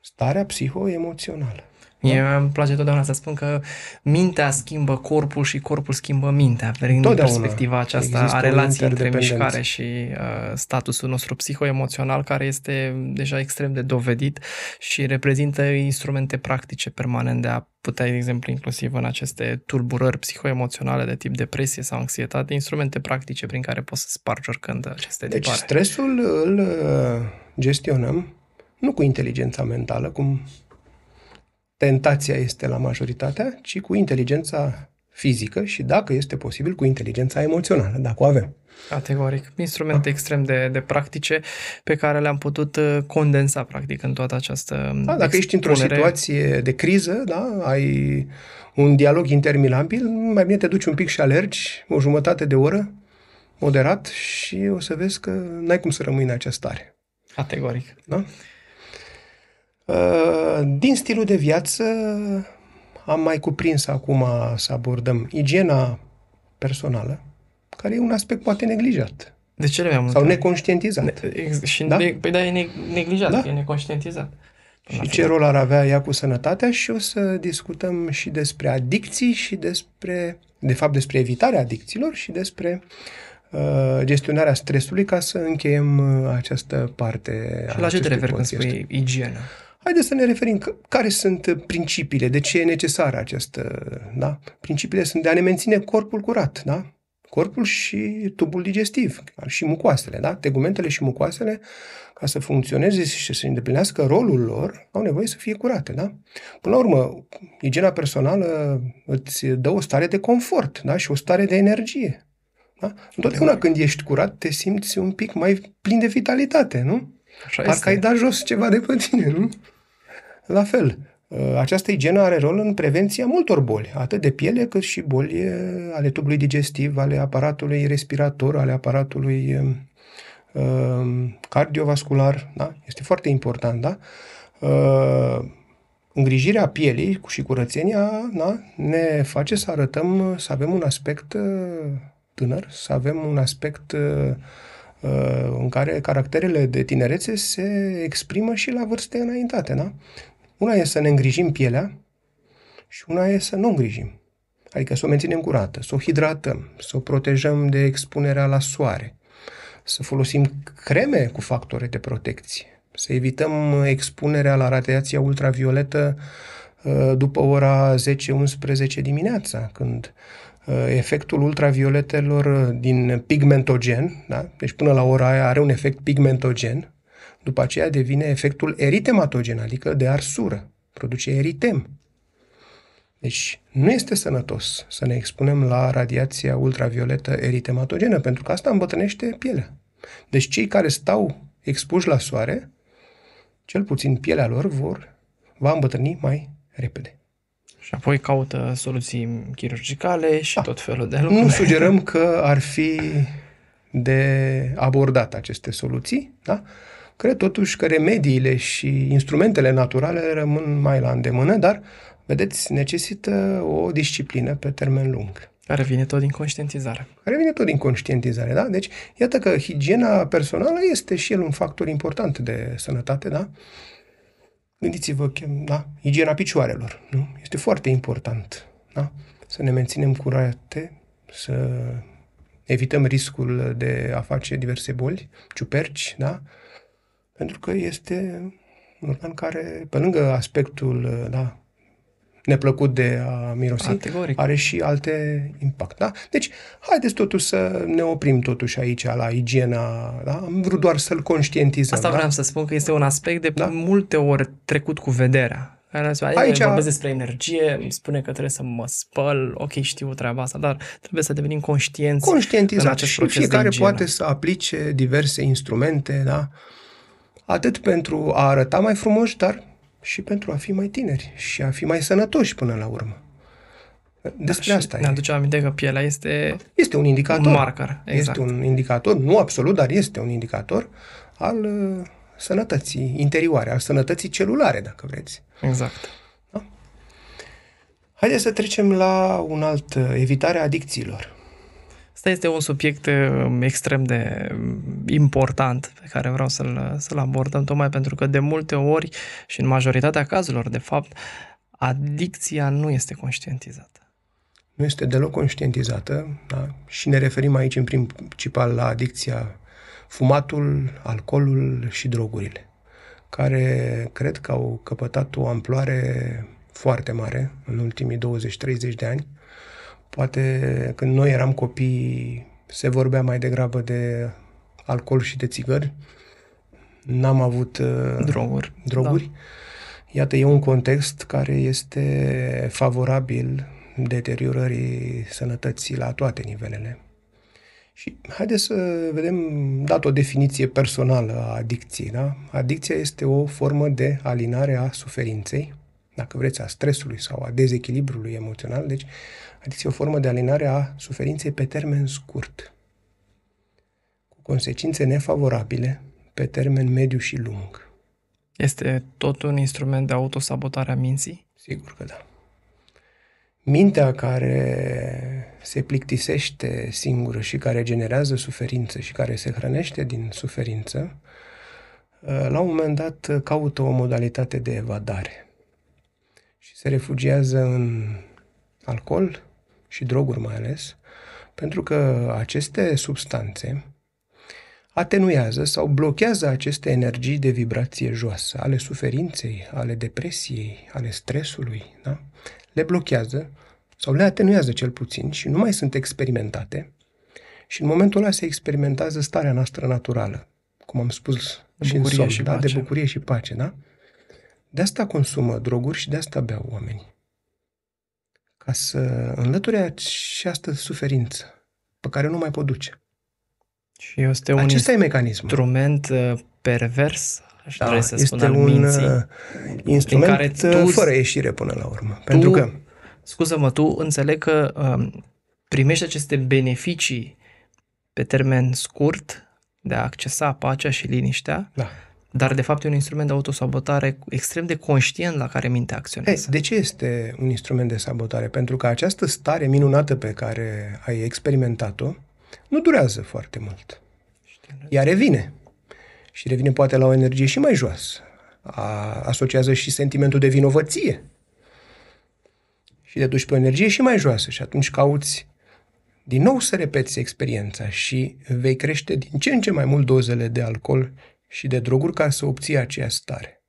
starea psihoemoțională. Mie da? îmi place totdeauna să spun că mintea schimbă corpul și corpul schimbă mintea, venind din perspectiva aceasta a relației între mișcare și uh, statusul nostru psihoemoțional, care este deja extrem de dovedit și reprezintă instrumente practice permanent de a putea, de exemplu, inclusiv în aceste tulburări psihoemoționale de tip depresie sau anxietate, instrumente practice prin care poți să spargi oricând aceste Deci tipare. stresul îl uh, gestionăm nu cu inteligența mentală, cum tentația este la majoritatea, ci cu inteligența fizică și, dacă este posibil, cu inteligența emoțională, dacă o avem. Categoric. Instrumente da. extrem de, de practice pe care le-am putut uh, condensa, practic, în toată această da, Dacă expunere. ești într-o situație de criză, da, ai un dialog interminabil, mai bine te duci un pic și alergi o jumătate de oră, moderat, și o să vezi că n-ai cum să rămâi în această stare. Categoric. Da? Uh, din stilul de viață am mai cuprins acum să abordăm igiena personală, care e un aspect poate neglijat. De ce le mai Sau neconștientizat. Ne, și da? Ne, păi da, e neglijat, da? e neconștientizat. Și ce rol ar avea ea cu sănătatea și o să discutăm și despre adicții și despre, de fapt, despre evitarea adicțiilor și despre uh, gestionarea stresului ca să încheiem uh, această parte. Și la ce te referi când spui igienă? Haideți să ne referim că, care sunt principiile, de ce e necesară această, da? Principiile sunt de a ne menține corpul curat, da? Corpul și tubul digestiv, și mucoasele, da? Tegumentele și mucoasele, ca să funcționeze și să îndeplinească rolul lor, au nevoie să fie curate, da? Până la urmă, igiena personală îți dă o stare de confort, da? Și o stare de energie. Da? Întotdeauna când ești curat, te simți un pic mai plin de vitalitate, nu? Așa Parcă este. ai dat jos ceva de pe tine, nu? La fel, ă, această igienă are rol în prevenția multor boli, atât de piele cât și boli ale tubului digestiv, ale aparatului respirator, ale aparatului uh, cardiovascular. Da? Este foarte important, da? Uh, îngrijirea pielii și curățenia da? ne face să arătăm, să avem un aspect tânăr, să avem un aspect uh, în care caracterele de tinerețe se exprimă și la vârste înaintate. Da? Una e să ne îngrijim pielea și una e să nu îngrijim. Adică să o menținem curată, să o hidratăm, să o protejăm de expunerea la soare, să folosim creme cu factori de protecție, să evităm expunerea la radiația ultravioletă uh, după ora 10-11 dimineața, când uh, efectul ultravioletelor din pigmentogen, da? deci până la ora aia are un efect pigmentogen, după aceea devine efectul eritematogen, adică de arsură. Produce eritem. Deci nu este sănătos să ne expunem la radiația ultravioletă eritematogenă, pentru că asta îmbătrânește pielea. Deci cei care stau expuși la soare, cel puțin pielea lor vor, va îmbătrâni mai repede. Și apoi caută soluții chirurgicale și da. tot felul de lucruri. Nu sugerăm că ar fi de abordat aceste soluții, da? Cred totuși că remediile și instrumentele naturale rămân mai la îndemână, dar, vedeți, necesită o disciplină pe termen lung. Care vine tot din conștientizare. Care vine tot din conștientizare, da? Deci, iată că higiena personală este și el un factor important de sănătate, da? Gândiți-vă, da? Igiena picioarelor, nu? Este foarte important, da? Să ne menținem curate, să evităm riscul de a face diverse boli, ciuperci, da? Pentru că este un organ care, pe lângă aspectul da, neplăcut de a mirosi, Categoric. are și alte impact. Da? Deci, haideți totuși să ne oprim totuși aici la igiena. Da? Am vrut doar să-l conștientizăm. Asta da? vreau să spun că este un aspect de da? multe ori trecut cu vederea Aici, Aici- vorbesc despre energie, îmi spune că trebuie să mă spăl, ok, știu treaba asta, dar trebuie să devenim conștienți în Conștientizat acest și proces de fiecare igienă. poate să aplice diverse instrumente, da? Atât pentru a arăta mai frumoși, dar și pentru a fi mai tineri și a fi mai sănătoși până la urmă. Despre Și asta ne e. aduce aminte că pielea este Este un indicator. un marker. Exact. Este un indicator, nu absolut, dar este un indicator al uh, sănătății interioare, al sănătății celulare, dacă vreți. Exact. Haideți să trecem la un alt, uh, evitarea adicțiilor. Asta este un subiect um, extrem de um, important pe care vreau să-l, să-l abordăm, tocmai pentru că de multe ori și în majoritatea cazurilor, de fapt, adicția nu este conștientizată. Nu este deloc conștientizată da? și ne referim aici în principal la adicția fumatul, alcoolul și drogurile, care cred că au căpătat o amploare foarte mare în ultimii 20-30 de ani. Poate când noi eram copii se vorbea mai degrabă de alcool și de țigări. N-am avut uh, Droguri. droguri. Iată, e un context care este favorabil deteriorării sănătății la toate nivelele. Și haideți să vedem, dat o definiție personală a adicției. Da? Adicția este o formă de alinare a suferinței, dacă vreți, a stresului sau a dezechilibrului emoțional. Deci, adicția e o formă de alinare a suferinței pe termen scurt, cu consecințe nefavorabile pe termen mediu și lung. Este tot un instrument de autosabotare a minții? Sigur că da. Mintea care se plictisește singură și care generează suferință și care se hrănește din suferință, la un moment dat caută o modalitate de evadare și se refugiază în alcool și droguri mai ales, pentru că aceste substanțe atenuează sau blochează aceste energii de vibrație joasă, ale suferinței, ale depresiei, ale stresului, da? le blochează sau le atenuează cel puțin și nu mai sunt experimentate și în momentul ăla se experimentează starea noastră naturală, cum am spus De și în bucurie somn, și da? de pace. bucurie și pace. Da? De asta consumă droguri și de asta beau oamenii. Ca să înlăture această suferință pe care nu mai pot duce. Și este un Acesta e mecanismul. instrument uh, pervers, aș Da, trebui să spun, este al un minții. uh, instrument care care tu- fără ieșire până la urmă. Pentru că Scuză-mă, tu înțeleg că um, primești aceste beneficii pe termen scurt de a accesa pacea și liniștea, Da. Dar de fapt e un instrument de autosabotare extrem de conștient la care mintea Ei, acționează. de ce este un instrument de sabotare? Pentru că această stare minunată pe care ai experimentat-o nu durează foarte mult. Ea revine. Și revine poate la o energie și mai joasă. A, asociază și sentimentul de vinovăție. Și te duci pe o energie și mai joasă. Și atunci cauți din nou să repeți experiența și vei crește din ce în ce mai mult dozele de alcool și de droguri ca să obții aceeași stare.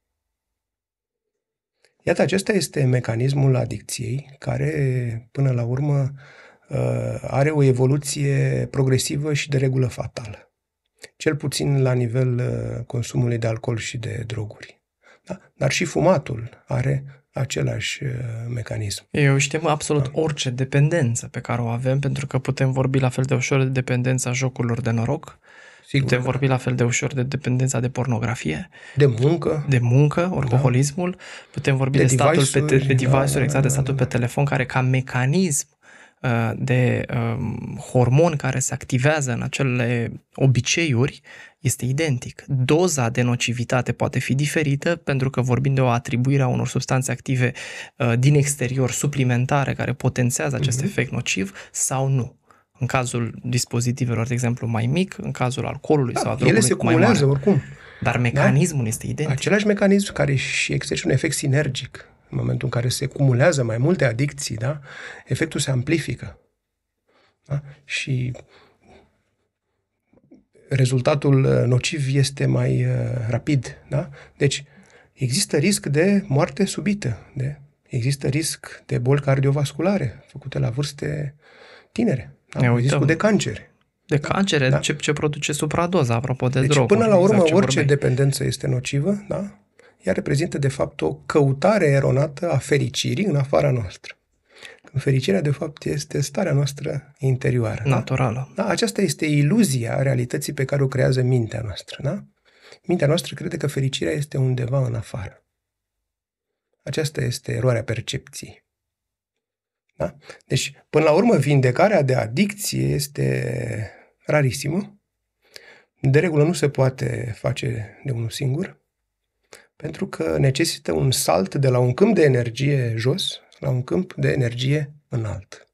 Iată, acesta este mecanismul adicției care, până la urmă, uh, are o evoluție progresivă și de regulă fatală. Cel puțin la nivel uh, consumului de alcool și de droguri. Da? Dar și fumatul are același uh, mecanism. Eu știm absolut Da. orice dependență pe care o avem, pentru că putem vorbi la fel de ușor de dependența jocurilor de noroc, Sigur, putem că vorbi la fel de ușor de dependența de pornografie, de muncă, de muncă, alcoholismul, putem vorbi de, De de statul pe, te- device-uri, pe device-uri, da, da, exact, de da, statul da. pe telefon, care ca mecanism uh, de um, hormon care se activează în acele obiceiuri este identic. Doza de nocivitate poate fi diferită pentru că vorbim de o atribuire a unor substanțe active uh, din exterior suplimentare care potențează acest Mhm. efect nociv sau nu. În cazul dispozitivelor, de exemplu, mai mic, în cazul alcoolului sau a da, ele drogului se cu mai mare. cumulează oricum. Dar mecanismul este identic. Același mecanism care și exerce un efect sinergic. În momentul în care se cumulează mai multe adicții, da? efectul se amplifică. Da? Și rezultatul uh, nociv este mai uh, rapid. Da? Deci există risc de moarte subită, de, există risc de boli cardiovasculare făcute la vârste tinere, da? Ne uităm. riscul de cancer. De cancere, Da. ce, ce produce supradoza, apropo de Deci, droguri. până la urmă, exact ce orice vorbeai. dependență este nocivă, da? ea reprezintă de fapt o căutare eronată a fericirii în afara noastră. Când fericirea de fapt este starea noastră interioară. Naturală. Da? da? Aceasta este iluzia realității pe care o creează mintea noastră. Da? Mintea noastră crede că fericirea este undeva în afară. Aceasta este eroarea percepției. Da? Deci, până la urmă, vindecarea de adicție este rarisimă. De regulă nu se poate face de unul singur, pentru că necesită un salt de la un câmp de energie jos la un câmp de energie înalt.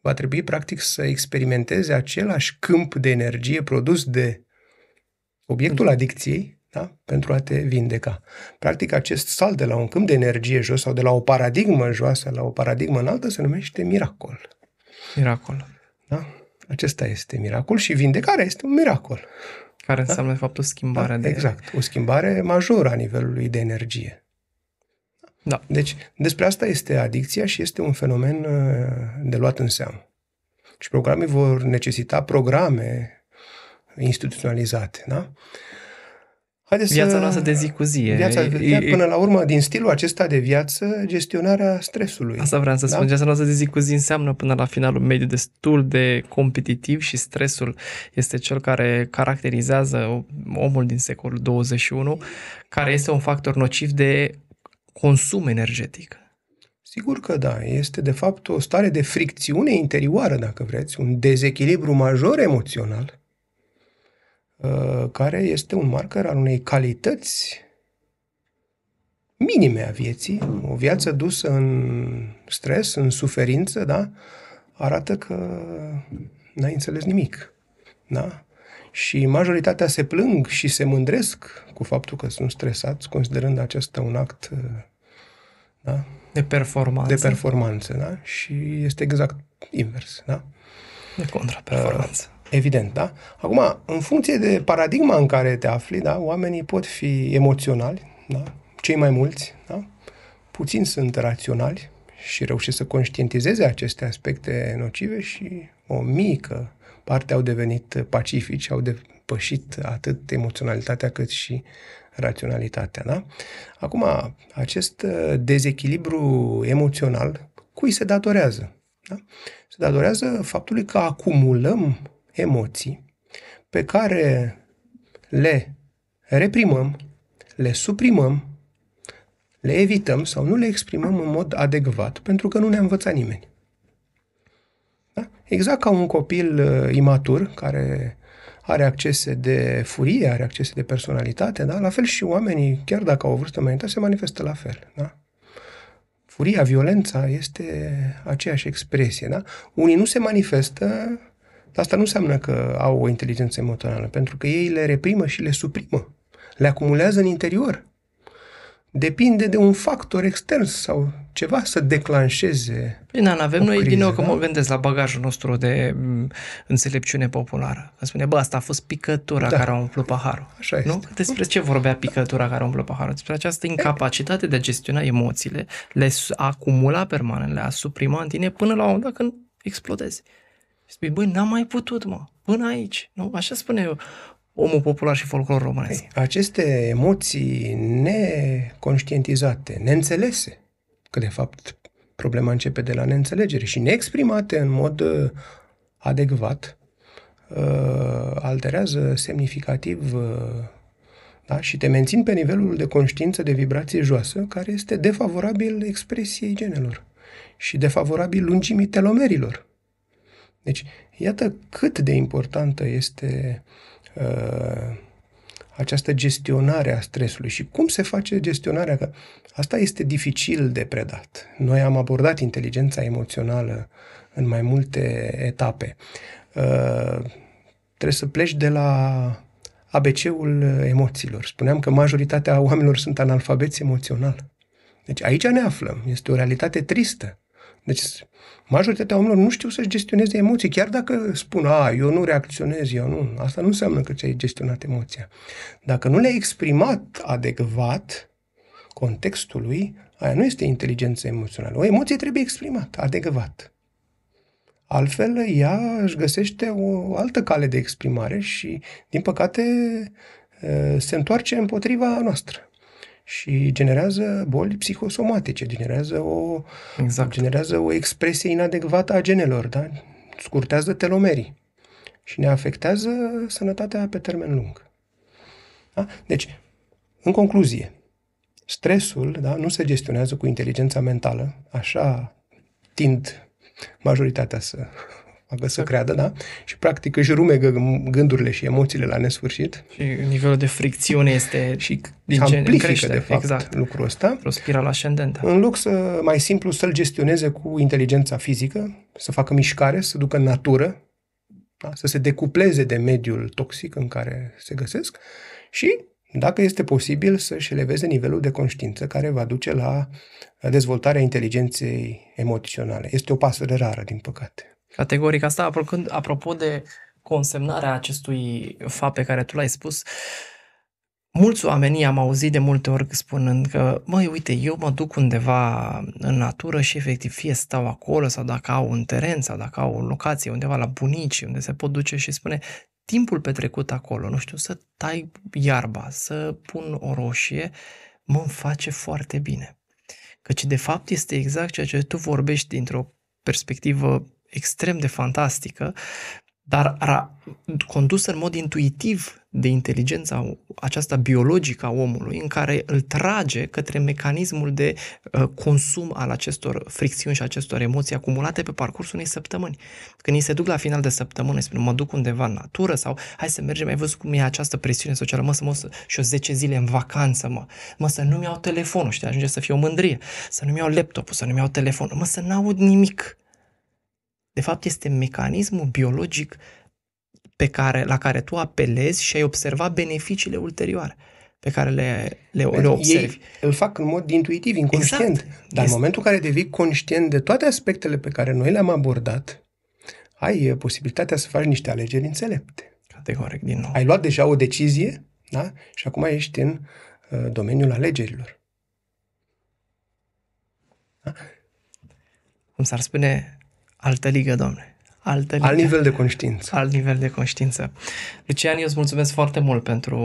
Va trebui, practic, să experimenteze același câmp de energie produs de obiectul mhm. adicției, da? pentru a te vindeca. Practic, acest salt de la un câmp de energie jos sau de la o paradigmă joasă la o paradigmă înaltă se numește miracol. Miracol. Da? Acesta este miracol și vindecarea este un miracol. Care da? înseamnă, de fapt, o schimbare da? de... Exact, o schimbare majoră a nivelului de energie. Da. Deci, despre asta este adicția și este un fenomen uh, de luat în seamă. Și programele vor necesita programe instituționalizate, da? Haideți viața să... noastră de zi cu zi. Viața, e, până la urmă, din stilul acesta de viață, gestionarea stresului. Asta vreau să da? spun. Viața noastră de zi cu zi înseamnă până la finalul mediu destul de competitiv și stresul este cel care caracterizează omul din secolul 21, care este un factor nociv de consum energetic. Sigur că da. Este de fapt o stare de fricțiune interioară, dacă vreți, un dezechilibru major emoțional, uh, care este un marker al unei calități minime a vieții. O viață dusă în stres, în suferință, da? arată că n-ai înțeles nimic. Da? Și majoritatea se plâng și se mândresc cu faptul că sunt stresați, considerând acesta un act uh, da? de performanță. De performanță, da? Și este exact invers, da? De contraperformanță. Uh, evident, da? Acum, în funcție de paradigma în care te afli, da, oamenii pot fi emoționali, da? Cei mai mulți, da? Puțini sunt raționali și reușesc să conștientizeze aceste aspecte nocive și o mică parte au devenit pacifici, au depășit atât emoționalitatea cât și raționalitatea. Da? Acum, acest uh, dezechilibru emoțional, cui se datorează? Da? Se datorează faptului că acumulăm emoții pe care le reprimăm, le suprimăm, le evităm sau nu le exprimăm în mod adecvat pentru că nu ne-a învățat nimeni. Da? Exact ca un copil uh, imatur care are accese de furie, are accese de personalitate, da? La fel și oamenii, chiar dacă au o vârstă mai înainte, se manifestă la fel, da? Furia, violența este aceeași expresie, da? Unii nu se manifestă, dar asta nu înseamnă că au o inteligență emoțională, pentru că ei le reprimă și le suprimă, le acumulează în interior depinde de un factor extern sau ceva să declanșeze. Bine, nu avem noi, criză, bine, că da? mă gândesc la bagajul nostru de m, înțelepciune populară. Că spune, bă, asta a fost picătura da. care a umplut paharul. Așa este. Nu? Despre ce vorbea picătura care a umplut paharul? Despre această incapacitate de a gestiona emoțiile, le acumula permanent, le a suprima în tine până la un moment dat când explodezi. Și spui, băi, n-am mai putut, mă, până aici. Nu? Așa spune eu omul popular și folclor românesc. Aceste emoții neconștientizate, neînțelese, că de fapt problema începe de la neînțelegere și neexprimate în mod uh, adecvat, uh, alterează semnificativ uh, da? și te mențin pe nivelul de conștiință de vibrație joasă, care este defavorabil expresiei genelor și defavorabil lungimii telomerilor. Deci, iată cât de importantă este uh, această gestionare a stresului și cum se face gestionarea, că asta este dificil de predat. Noi am abordat inteligența emoțională în mai multe etape. Uh, trebuie să pleci de la ABC-ul emoțiilor. Spuneam că majoritatea oamenilor sunt analfabeți emoțional. Deci aici ne aflăm. Este o realitate tristă. Deci majoritatea oamenilor nu știu să-și gestioneze emoții, chiar dacă spun, a, eu nu reacționez, eu nu. Asta nu înseamnă că ți-ai gestionat emoția. Dacă nu le-ai exprimat adecvat contextului, aia nu este inteligență emoțională. O emoție trebuie exprimată adecvat. Altfel, ea își găsește o altă cale de exprimare și, din păcate, se întoarce împotriva noastră. Și generează boli psihosomatice, generează o, Exact. generează o expresie inadecvată a genelor, da? scurtează telomerii și ne afectează sănătatea pe termen lung. Da? Deci, în concluzie, stresul da, nu se gestionează cu inteligența mentală, așa tind majoritatea să facă să creadă, da? Și practic își rumegă gândurile și emoțiile la nesfârșit. Și nivelul de fricțiune este și din ce în amplifică, creștere. de fapt, exact. lucrul ăsta. O spirală ascendentă. În loc să mai simplu să-l gestioneze cu inteligența fizică, să facă mișcare, să ducă în natură, da? să se decupleze de mediul toxic în care se găsesc și, dacă este posibil, să-și eleveze nivelul de conștiință care va duce la dezvoltarea inteligenței emoționale. Este o pasăre rară, din păcate. Categoric. Asta, apropo, apropo de consemnarea acestui fapt pe care tu l-ai spus, mulți oameni am auzit de multe ori spunând că, măi, uite, eu mă duc undeva în natură și efectiv fie stau acolo sau dacă au un teren sau dacă au o locație undeva la bunici unde se pot duce și spune timpul petrecut acolo, nu știu, să tai iarba, să pun o roșie, mă face foarte bine. Căci de fapt este exact ceea ce tu vorbești dintr-o perspectivă extrem de fantastică, dar ra, condusă în mod intuitiv de inteligența aceasta biologică a omului, în care îl trage către mecanismul de uh, consum al acestor fricțiuni și acestor emoții acumulate pe parcursul unei săptămâni. Când îi se duc la final de săptămână, spun, mă duc undeva în natură sau hai să mergem, ai văzut cum e această presiune socială, mă să mă să, și o 10 zile în vacanță, mă, mă să nu-mi iau telefonul, știi, ajunge să fie o mândrie, să nu-mi iau laptopul, să nu-mi iau telefonul, mă să n-aud nimic de fapt este mecanismul biologic pe care, la care tu apelezi și ai observat beneficiile ulterioare pe care le, le, le observi. Ei îl fac în mod intuitiv, inconștient. Exact. Dar este... în momentul în care devii conștient de toate aspectele pe care noi le-am abordat, ai posibilitatea să faci niște alegeri înțelepte. Categoric, din nou. Ai luat deja o decizie, da? Și acum ești în uh, domeniul alegerilor. Da? Cum s-ar spune, Altă ligă, domne. Altă ligă. Alt nivel de conștiință. Alt nivel de conștiință. Lucian, eu îți mulțumesc foarte mult pentru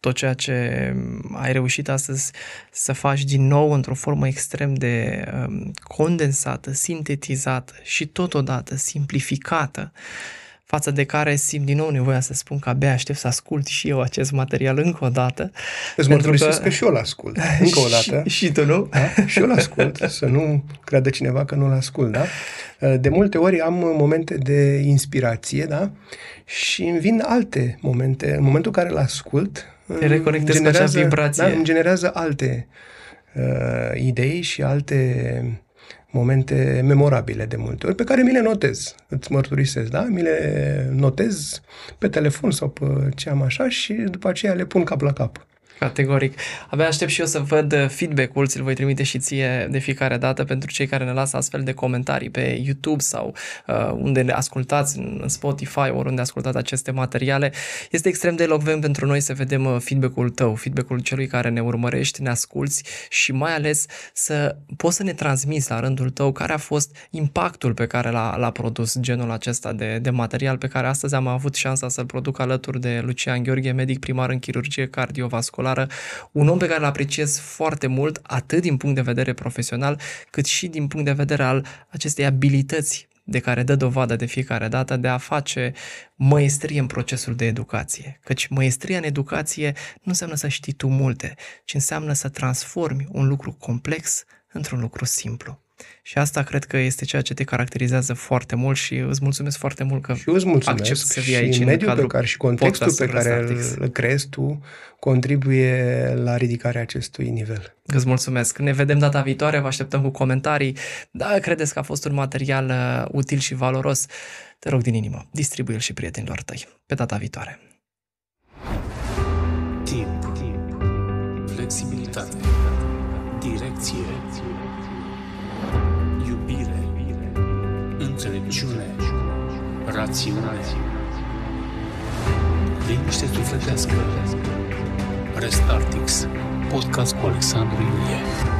tot ceea ce ai reușit astăzi să faci din nou într-o formă extrem de um, condensată, sintetizată și totodată simplificată față de care simt din nou nevoia să spun că abia aștept să ascult și eu acest material încă o dată. Îți mărturisesc că... că și eu l-ascult, încă o dată. și, și tu, nu? Da? Și eu l-ascult, să nu creadă cineva că nu-l ascult, da? De multe ori am momente de inspirație, da? Și îmi vin alte momente. În momentul în care l-ascult, Te reconectezi cu acea vibrație. Da, îmi generează alte uh, idei și alte momente memorabile de multe ori, pe care mi le notez, îți mărturisesc, da? Mi le notez pe telefon sau pe ce am așa și după aceea le pun cap la cap. Categoric. Abia aștept și eu să văd feedback-ul, ți-l voi trimite și ție de fiecare dată pentru cei care ne lasă astfel de comentarii pe YouTube sau uh, unde ne ascultați, în Spotify, oriunde ascultați aceste materiale. Este extrem de elocvent pentru noi să vedem uh, feedback-ul tău, feedback-ul celui care ne urmărești, ne asculți și mai ales să poți să ne transmiți la rândul tău care a fost impactul pe care l-a, l-a produs genul acesta de, de material pe care astăzi am avut șansa să-l produc alături de Lucian Gheorghe, medic primar în chirurgie cardiovasculară școlară, un om pe care îl apreciez foarte mult, atât din punct de vedere profesional, cât și din punct de vedere al acestei abilități de care dă dovadă de fiecare dată de a face măestrie în procesul de educație. Căci măestria în educație nu înseamnă să știi tu multe, ci înseamnă să transformi un lucru complex într-un lucru simplu. Și asta cred că este ceea ce te caracterizează foarte mult și îți mulțumesc foarte mult că și eu îți mulțumesc accept să vii aici și mediul pe care și contextul pe care îl creezi tu contribuie la ridicarea acestui nivel. Îți mulțumesc. Ne vedem data viitoare, vă așteptăm cu comentarii. Dacă credeți că a fost un material uh, util și valoros, te rog din inimă, distribuie-l și prietenilor tăi. Pe data viitoare. Timp. Flexibilitate. Direcție înțelepciune, rațiune, liniște sufletească. Restartix, podcast cu Alexandru Iulie.